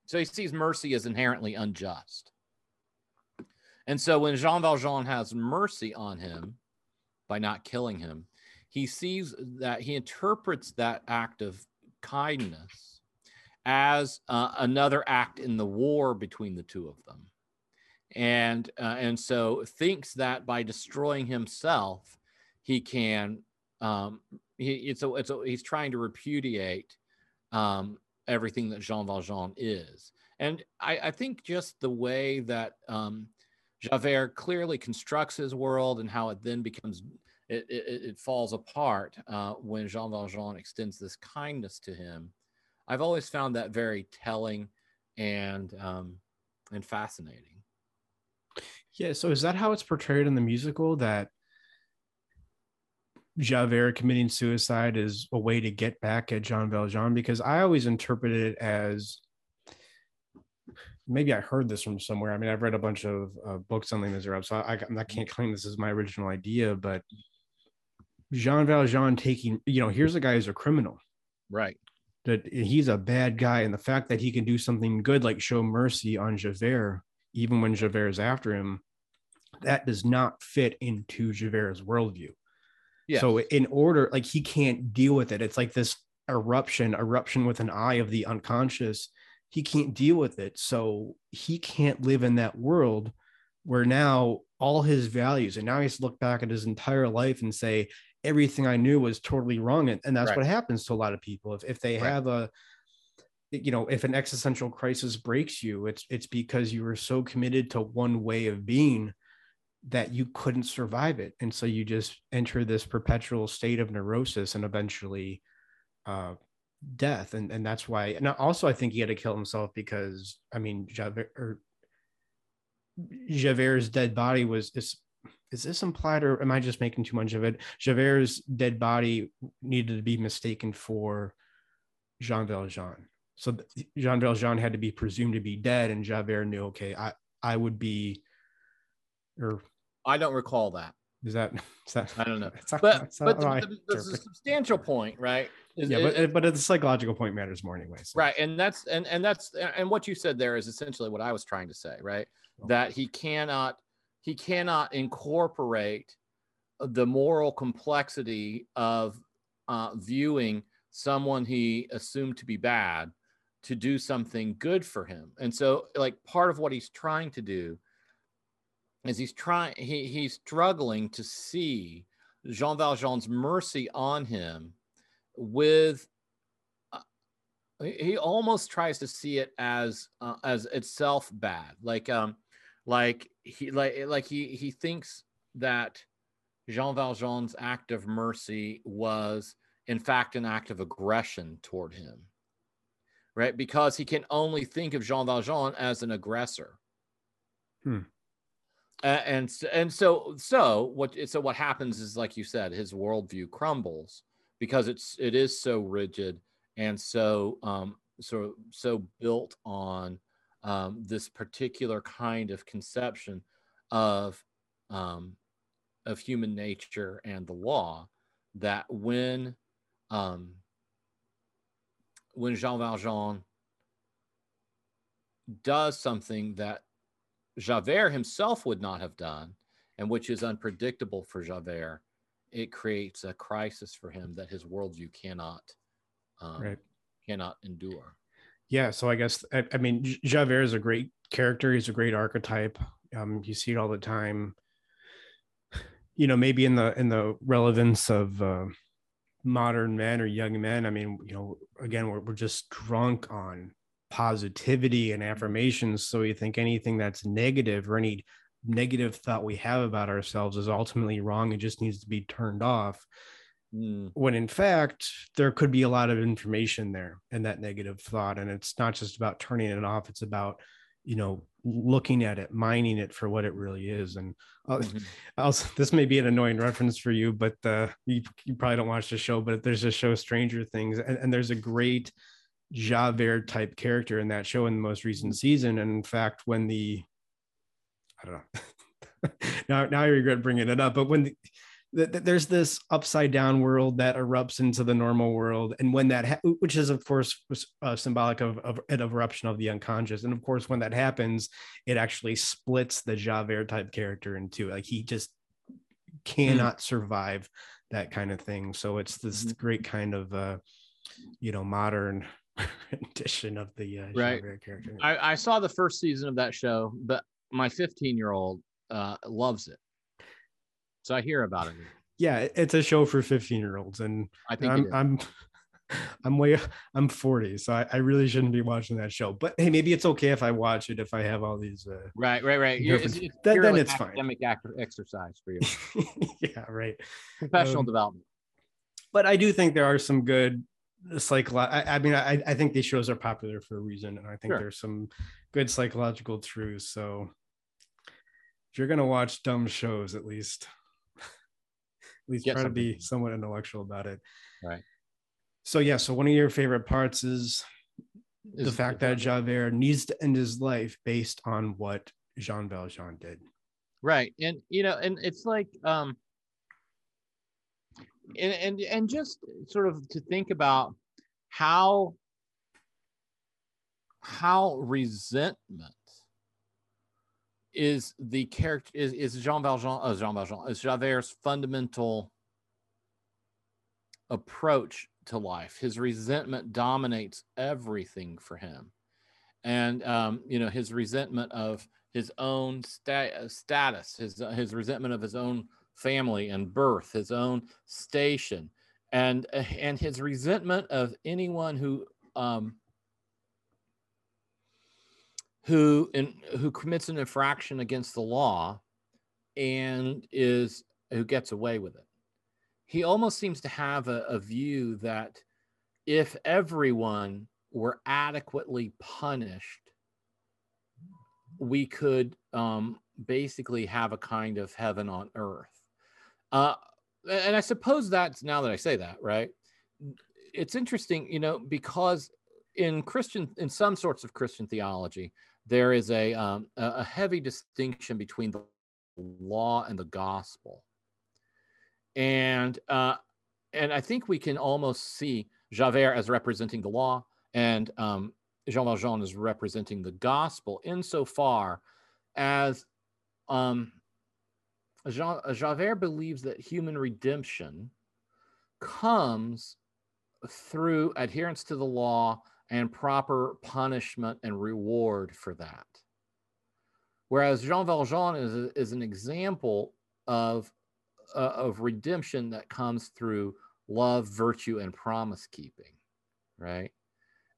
So he sees mercy as inherently unjust. And so when Jean Valjean has mercy on him by not killing him, he sees that he interprets that act of kindness as uh, another act in the war between the two of them. And uh, and so thinks that by destroying himself, he can um, he, it's a, it's a, he's trying to repudiate um, everything that Jean Valjean is. And I, I think just the way that um, Javert clearly constructs his world and how it then becomes it, it, it falls apart uh, when Jean Valjean extends this kindness to him. I've always found that very telling and um, and fascinating. Yeah. So is that how it's portrayed in the musical that Javert committing suicide is a way to get back at Jean Valjean? Because I always interpreted it as maybe I heard this from somewhere. I mean, I've read a bunch of uh, books on Les Miserables, so I, I can't claim this is my original idea, but Jean Valjean taking, you know, here's a guy who's a criminal. Right. That he's a bad guy. And the fact that he can do something good, like show mercy on Javert, even when Javert is after him, that does not fit into Javert's worldview. Yeah. So in order, like he can't deal with it. It's like this eruption, eruption with an eye of the unconscious he can't deal with it. So he can't live in that world where now all his values, and now he has to look back at his entire life and say, everything I knew was totally wrong. And, and that's right. what happens to a lot of people. If, if they right. have a, you know, if an existential crisis breaks you, it's it's because you were so committed to one way of being that you couldn't survive it. And so you just enter this perpetual state of neurosis and eventually uh, death. And and that's why and also i think he had to kill himself because i mean javert or javert's dead body was is is this implied or am i just making too much of it? Javert's dead body needed to be mistaken for jean valjean. So jean valjean had to be presumed to be dead and javert knew okay i i would be or i don't recall that is that, is that I don't know. Not, but but the, the, the, the substantial point, right? Is, yeah, but but the psychological point matters more anyway. So. Right, and that's and and that's and what you said there is essentially what I was trying to say, right? That he cannot he cannot incorporate the moral complexity of uh, viewing someone he assumed to be bad to do something good for him, and so like part of what he's trying to do is he's trying he, he's struggling to see Jean Valjean's mercy on him with uh, he almost tries to see it as uh, as itself bad. Like um like he like like he he thinks that Jean Valjean's act of mercy was in fact an act of aggression toward him right? Because he can only think of jean valjean as an aggressor. Hmm. Uh, and and so so what so what happens is like you said his worldview crumbles because it's it is so rigid and so um so so built on um, this particular kind of conception of um, of human nature and the law that when um, when Jean Valjean does something that Javert himself would not have done, and which is unpredictable for Javert, it creates a crisis for him that his worldview cannot um, Right. cannot endure. Yeah, so I guess I, I mean Javert is a great character. He's a great archetype. Um, you see it all the time. You know, maybe in the in the relevance of uh, modern men or young men. I mean, you know, again, we're we're just drunk on positivity and affirmations. So you think anything that's negative or any negative thought we have about ourselves is ultimately wrong. It just needs to be turned off Mm, when in fact there could be a lot of information there in that negative thought and it's not just about turning it off it's about you know looking at it mining it for what it really is and mhm. also this may be an annoying reference for you but uh, you, you probably don't watch the show but there's a show stranger things and, and there's a great javert type character in that show in the most recent season. And in fact when the i don't know. Now now i regret bringing it up but when the, th- th- there's this upside down world that erupts into the normal world. And when that ha- which is of course uh, symbolic of, of an eruption of the unconscious. And of course when that happens it actually splits the javert type character in two. Like he just cannot survive that kind of thing. So it's this Mhm. great kind of uh you know modern rendition of the uh, Right. character I, I saw the first season of that show, but my 15 year old uh, loves it. So I hear about it. yeah it's a show for 15 year olds and I think I'm. I'm I'm way I'm 40, so I, I really shouldn't be watching that show. But hey, maybe it's okay if I watch it if I have all these. Uh, right, right, right. You're, it's, it's Then- then it's fine. academic exercise for you, yeah, right. professional Um, development. But I do think there are some good psycho. I, I mean, I, I think these shows are popular for a reason, and I think Sure. there's some good psychological truths. So if you're gonna watch dumb shows, at least at least Get try to be somewhat intellectual about it. Right. So yeah, so one of your favorite parts is the fact that Javert needs to end his life based on what Jean Valjean did. right and you know and it's like um and and and just sort of to think about how how resentment is the character is, is Jean Valjean uh, Jean Valjean is Javert's fundamental approach to life. His resentment dominates everything for him, and um, you know his resentment of his own sta- status, his his resentment of his own family and birth, his own station, and uh, and his resentment of anyone who um, who in, who commits an infraction against the law and is who gets away with it. He almost seems to have a, a view that if everyone were adequately punished, we could um, basically have a kind of heaven on earth. Uh, and I suppose that's now that I say that, right? It's interesting, you know, because in Christian, in some sorts of Christian theology, there is a um, a heavy distinction between the law and the gospel, and uh, and I think we can almost see Javert as representing the law, and um, Jean Valjean as representing the gospel, insofar as um, Jean, Javert believes that human redemption comes through adherence to the law and proper punishment and reward for that. Whereas Jean Valjean is, is an example of, uh, of redemption that comes through love, virtue, and promise keeping, right?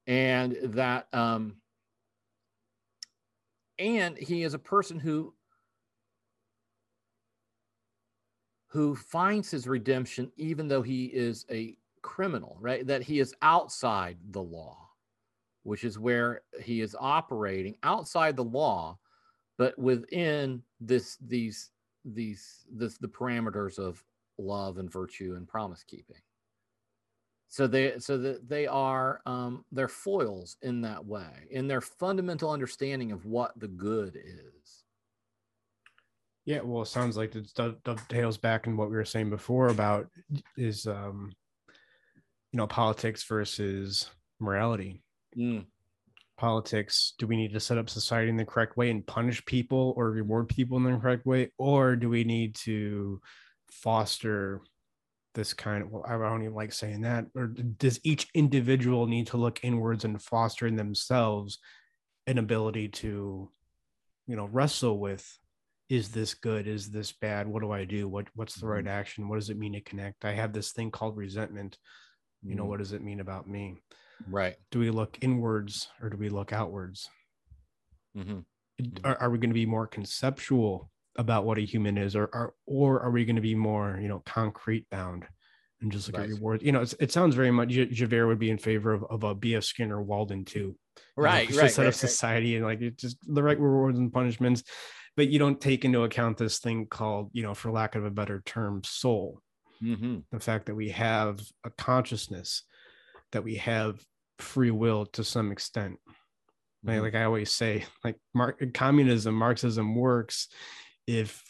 And that, um, and he is a person who who finds his redemption even though he is a criminal, right? That he is outside the law, which is where he is operating outside the law, but within this these these this the parameters of love and virtue and promise keeping. So they so that they are um, they're foils in that way, in their fundamental understanding of what the good is. Yeah, well, it sounds like it dovetails back in what we were saying before about is um, you know politics versus morality. Mm. Politics. Do we need to set up society in the correct way and punish people or reward people in the correct way, or do we need to foster this kind of well, I don't even like saying that, or does each individual need to look inwards and foster in themselves an ability to, you know, wrestle with is this good? Is this bad? What do i do? What what's the right mm-hmm. action? What does it mean to connect? I have this thing called resentment. You know mm-hmm. what does it mean about me? Right. Do we look inwards or do we look outwards? Mm-hmm. are, are we going to be more conceptual about what a human is or or, or are we going to be more you know concrete bound and just look right. at your words? You know it sounds very much javert would be in favor of, of a bf skinner Walden Two. Right you know, right, set right, of society right. and like it just the right rewards and punishments but you don't take into account this thing called you know for lack of a better term soul. Mm-hmm. the fact that we have a consciousness that we have free will to some extent. Mm-hmm. like, like i always say like Mark, communism marxism works if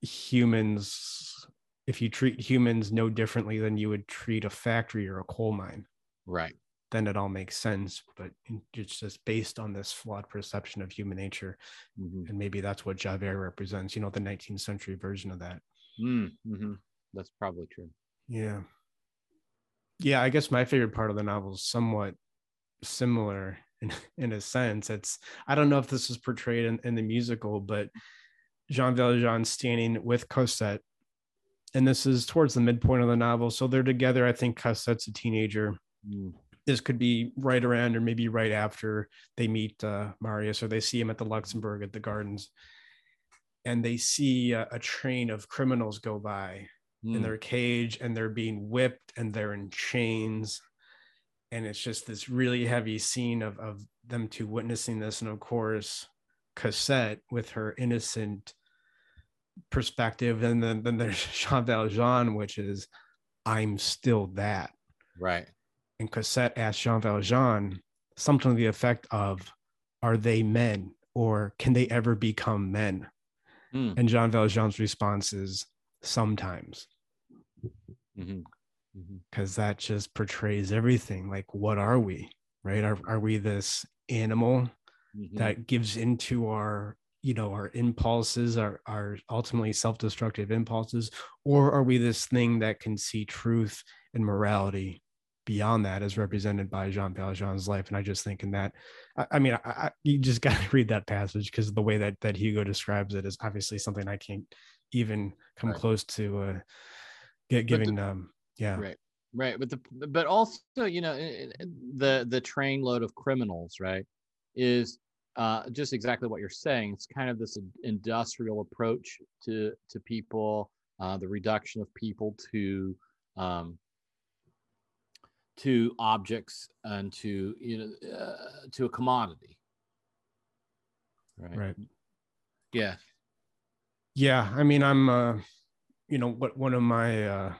humans if you treat humans no differently than you would treat a factory or a coal mine. Right then it all makes sense. But it's just based on this flawed perception of human nature. Mm-hmm. And maybe that's what Javert represents, you know, the 19th century version of that. Mm, mm-hmm. That's probably true. Yeah. Yeah. I guess my favorite part of the novel is somewhat similar in, in a sense. It's, I don't know if this is portrayed in, in the musical, but Jean Valjean standing with Cosette. And this is towards the midpoint of the novel. So they're together. I think Cosette's a teenager. Mm this could be right around or maybe right after they meet uh, Marius or they see him at the Luxembourg at the gardens. And they see a, a train of criminals go by mm. in hmm. their cage and they're being whipped and they're in chains. And it's just this really heavy scene of, of them two witnessing this. And of course, Cosette with her innocent perspective. And then, then there's Jean Valjean, which is, I'm still that. Right and Cosette asked Jean Valjean something to the effect of, Are they men or can they ever become men? Mm. And Jean Valjean's response is, Sometimes. Because mm-hmm. mm-hmm. that just portrays everything. Like, what are we? Right? Are, are we this animal mm-hmm. that gives into our you know our impulses our our ultimately self-destructive impulses or are we this thing that can see truth and morality beyond that is represented by Jean Valjean's life. And I just think in that, I, I mean, I, I, you just got to read that passage because the way that that Hugo describes it is obviously something I can't even come right. close to uh, get giving. The, um, yeah, right, right. But the but also you know the the trainload of criminals right is uh, just exactly what you're saying. It's kind of this industrial approach to to people, uh, the reduction of people to um, to objects and to you know uh, to a commodity. Right? Right. Yeah. Yeah i mean i'm uh you know what one of my uh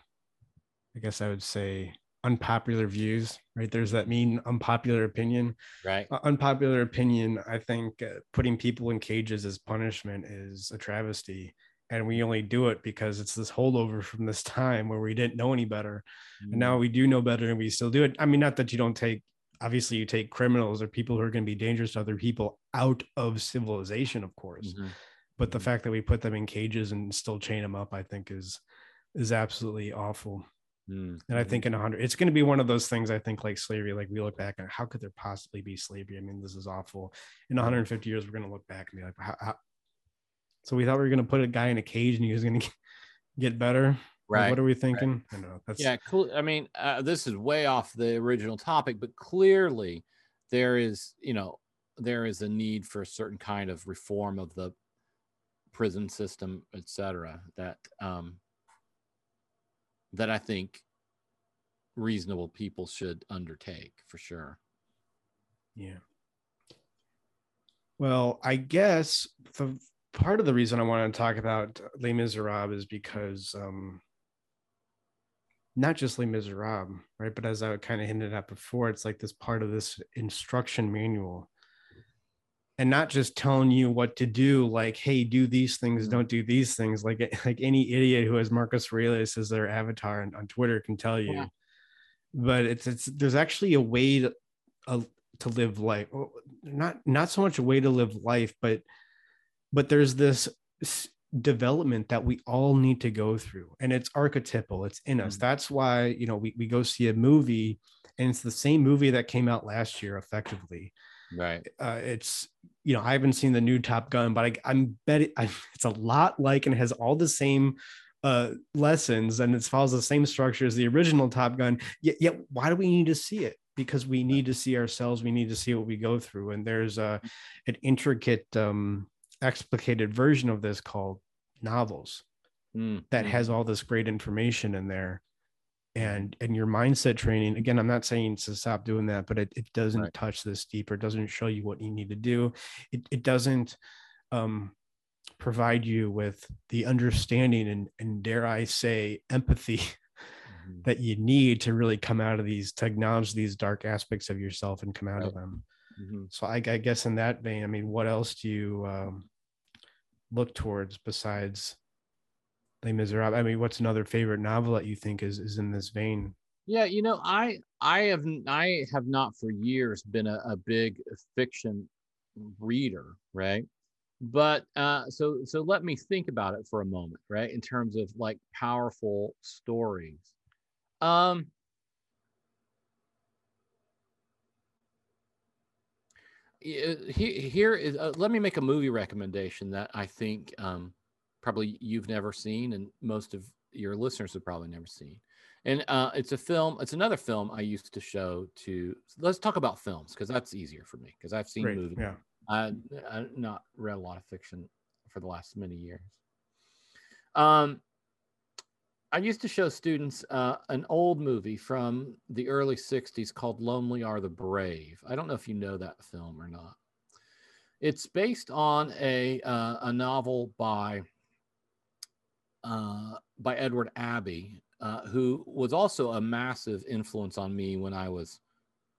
i guess i would say unpopular views right? There's that mean unpopular opinion. Right. Uh, unpopular opinion i think uh, putting people in cages as punishment is a travesty and we only do it because it's this holdover from this time where we didn't know any better mm. and now we do know better and we still do it i mean not that you don't take obviously you take criminals or people who are going to be dangerous to other people out of civilization of course mm-hmm. but the mm-hmm. fact that we put them in cages and still chain them up i think is is absolutely awful mm-hmm. and i think in 100 it's going to be one of those things i think like slavery like we look back and how could there possibly be slavery i mean this is awful in 150 years we're going to look back and be like how, how, so we thought we were going to put a guy in a cage and he was going to get better. Right. Like, what are we thinking? Right. I know. That's... Yeah. Cool. I mean, uh, this is way off the original topic, but clearly there is, you know, there is a need for a certain kind of reform of the prison system, et cetera, That, um, that I think reasonable people should undertake for sure. Yeah. Well, I guess the part of the reason I want to talk about Les Miserables is because um, not just Les Miserables, right? But as I kind of hinted at before, it's like this part of this instruction manual. And not just telling you what to do, like, hey, do these things, mm-hmm. don't do these things. Like, like any idiot who has Marcus Aurelius as their avatar on, on Twitter can tell you. Yeah. But it's it's there's actually a way to, a, to live life not not so much a way to live life but but there's this development that we all need to go through and it's archetypal it's in us. Mm-hmm. that's why you know we, we go see a movie and it's the same movie that came out last year effectively. Right. Uh, it's you know i haven't seen the new top gun but I, i'm betting it's a lot like and has all the same uh lessons and it follows the same structure as the original top gun yet, yet why do we need to see it? Because we need to see ourselves we need to see what we go through and there's a an intricate um explicated version of this called novels mm. that has mm-hmm. all this great information in there and and your mindset training again i'm not saying to stop doing that but it, it doesn't right. touch this deeper it doesn't show you what you need to do it, it doesn't um provide you with the understanding and and dare i say empathy mm-hmm. that you need to really come out of these to acknowledge these dark aspects of yourself and come out right. of them. Mm-hmm. So I, I, guess in that vein, I mean, what else do you um, look towards besides Les Miserables? I mean, what's another favorite novel that you think is is in this vein? Yeah, you know, I I have I have not for years been a, a big fiction reader, right? But uh, so so let me think about it for a moment, right? In terms of like powerful stories, um, here is uh, let me make a movie recommendation that I think um, probably you've never seen, and most of your listeners have probably never seen. And uh, it's a film. It's another film I used to show to. Let's talk about films because that's easier for me because I've seen Great, movies. Yeah. I, I've not read a lot of fiction for the last many years. Um, I used to show students uh, an old movie from the early 60s called Lonely Are the Brave. I don't know if you know that film or not. It's based on a, uh, a novel by, uh, by Edward Abbey, uh, who was also a massive influence on me when I was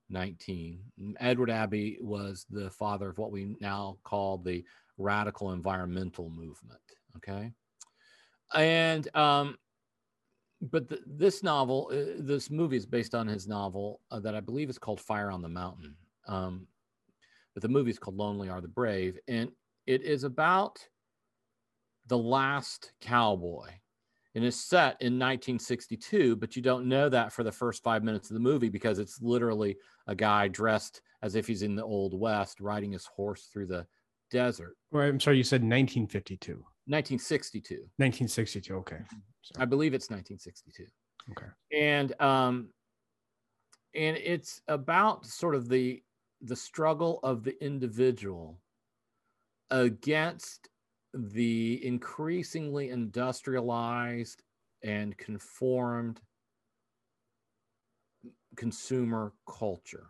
19. Edward Abbey was the father of what we now call the radical environmental movement. Okay. And um, but the, this novel, uh, this movie is based on his novel uh, that I believe is called Fire on the Mountain. Um, but the movie is called Lonely Are the Brave, and it is about the last cowboy. And it's set in 1962, but you don't know that for the first five minutes of the movie because it's literally a guy dressed as if he's in the old west, riding his horse through the desert. Well, I'm sorry, you said 1952. 1962. 1962. Okay. I believe it's 1962. Okay. And um, and it's about sort of the the struggle of the individual against the increasingly industrialized and conformed consumer culture.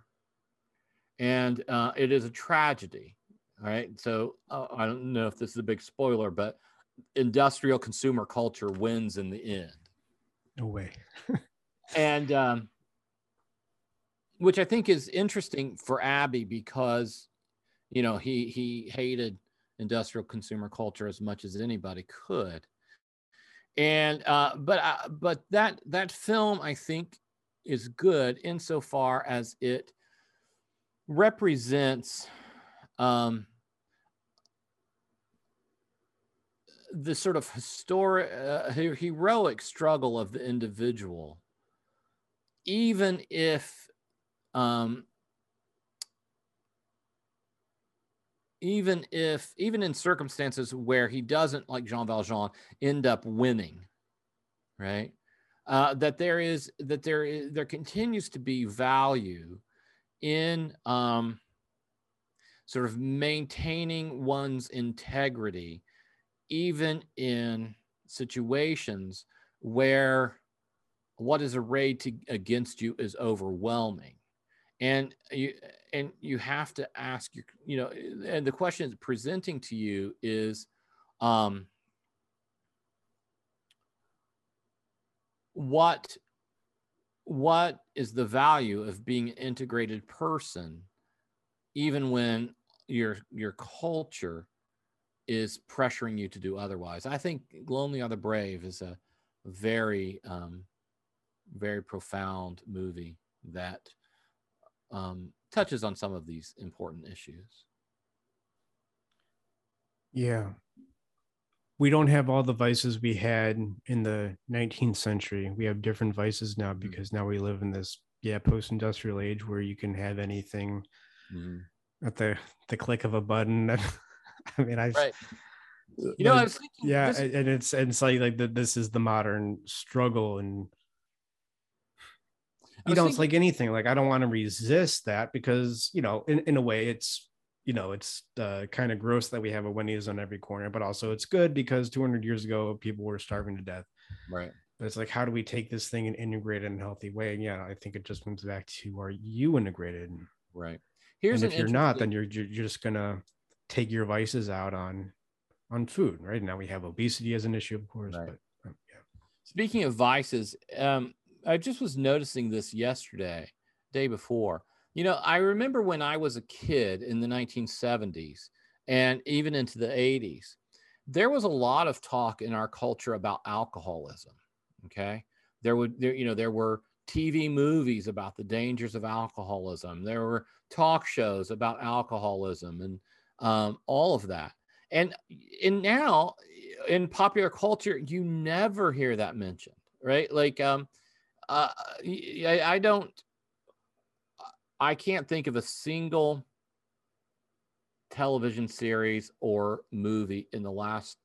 And uh, it is a tragedy. All right. So uh, I don't know if this is a big spoiler, but industrial consumer culture wins in the end. No way. and um, which I think is interesting for Abbey because, you know, he he hated industrial consumer culture as much as anybody could. And uh, but uh, but that that film I think is good insofar as it represents um, the sort of historic, uh, heroic struggle of the individual, even if, um, even if, even in circumstances where he doesn't, like Jean Valjean, end up winning, right? Uh, that there is that there is there continues to be value in um, sort of maintaining one's integrity even in situations where what is arrayed to, against you is overwhelming. And you and you have to ask your you know and the question is presenting to you is um what what is the value of being an integrated person even when your your culture is pressuring you to do otherwise i think lonely are the brave is a very um very profound movie that um touches on some of these important issues yeah we don't have all the vices we had in the 19th century. We have different vices now mm. because now we live in this yeah post-industrial age where you can have anything mm. at the the click of a button. I mean, I right. You know, I was thinking, yeah, this... and it's and it's like like that. This is the modern struggle, and you know, thinking... it's like anything. Like I don't want to resist that because you know, in in a way, it's you know it's uh, kind of gross that we have a Wendy's on every corner, but also it's good because 200 years ago people were starving to death. Right. But it's like, how do we take this thing and integrate it in a healthy way? And yeah, I think it just comes back to are you integrated? Right. Here's and if you're not, then you're you're just gonna take your vices out on on food. Right now we have obesity as an issue, of course. Right. But um, yeah. Speaking of vices, um, I just was noticing this yesterday, day before. You know, I remember when I was a kid in the 1970s and even into the 80s, there was a lot of talk in our culture about alcoholism. Okay. There would, there, you know, there were TV movies about the dangers of alcoholism. There were talk shows about alcoholism and um, all of that. And, and now in popular culture, you never hear that mentioned, right? Like, um, uh, I, I don't, I can't think of a single television series or movie in the last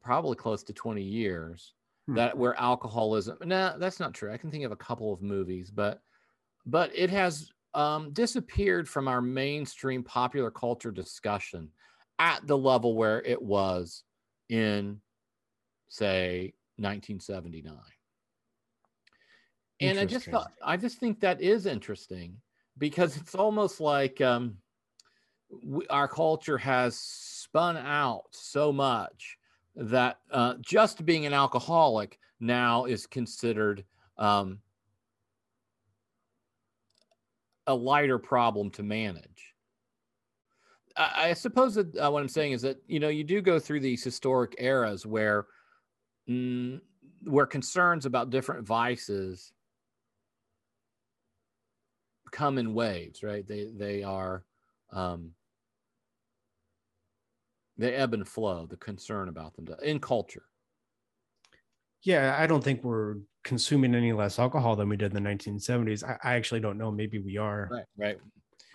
probably close to 20 years hmm. that where alcoholism no nah, that's not true i can think of a couple of movies but but it has um, disappeared from our mainstream popular culture discussion at the level where it was in say 1979 and I just thought, I just think that is interesting because it's almost like um, we, our culture has spun out so much that uh, just being an alcoholic now is considered um, a lighter problem to manage. I, I suppose that uh, what I'm saying is that you know you do go through these historic eras where mm, where concerns about different vices come in waves, right? They they are um, they ebb and flow. The concern about them in culture. Yeah, I don't think we're consuming any less alcohol than we did in the 1970s. I, I actually don't know. Maybe we are. Right. Right.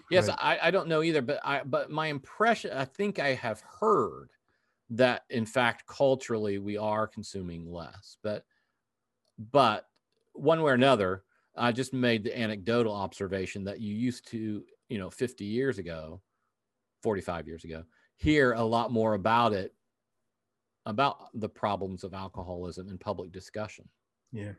Yes, but, I, I don't know either, but I but my impression, I think I have heard that in fact culturally we are consuming less, but but one way or another, I just made the anecdotal observation that you used to, you know, 50 years ago, 45 years ago, hear a lot more about it, about the problems of alcoholism in public discussion. Yeah.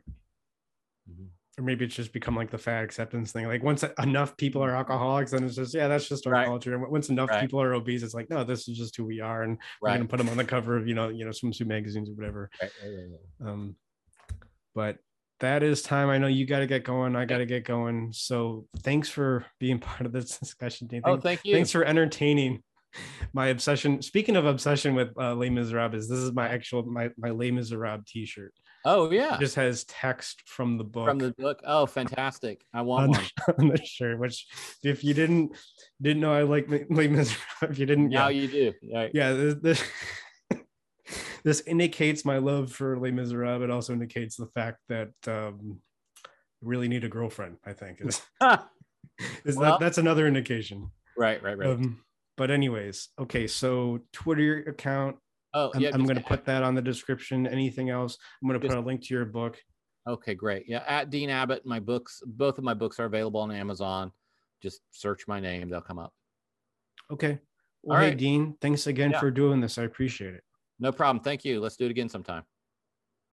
Mm-hmm. Or maybe it's just become like the fat acceptance thing. Like once enough people are alcoholics, then it's just, yeah, that's just our right. culture. And once enough right. people are obese, it's like, no, this is just who we are. And right. we're going to put them on the cover of, you know, you know, swimsuit magazines or whatever. Um, but that is time. I know you got to get going. I got to get going. So thanks for being part of this discussion, Dean. oh, thank you. Thanks for entertaining my obsession. Speaking of obsession with uh, Les Miserables, this is my actual my my Les Miserables T-shirt. Oh yeah, it just has text from the book. From the book. Oh, fantastic! I want on, one on the shirt. Which, if you didn't didn't know, I like Les Miserables. If you didn't, now yeah. you do. Right. Yeah. This, this this indicates my love for Les Miserables. It also indicates the fact that um, really need a girlfriend. I think is, is well, that that's another indication. Right, right, right. Um, but anyways, okay. So Twitter account. Oh, yeah. I'm, I'm going to put that on the description. Anything else? I'm going to put a link to your book. Okay, great. Yeah, at Dean Abbott, my books, both of my books are available on Amazon. Just search my name; they'll come up. Okay. Well, All hey, right. Dean, thanks again yeah. for doing this. I appreciate it. No problem. Thank you. Let's do it again sometime.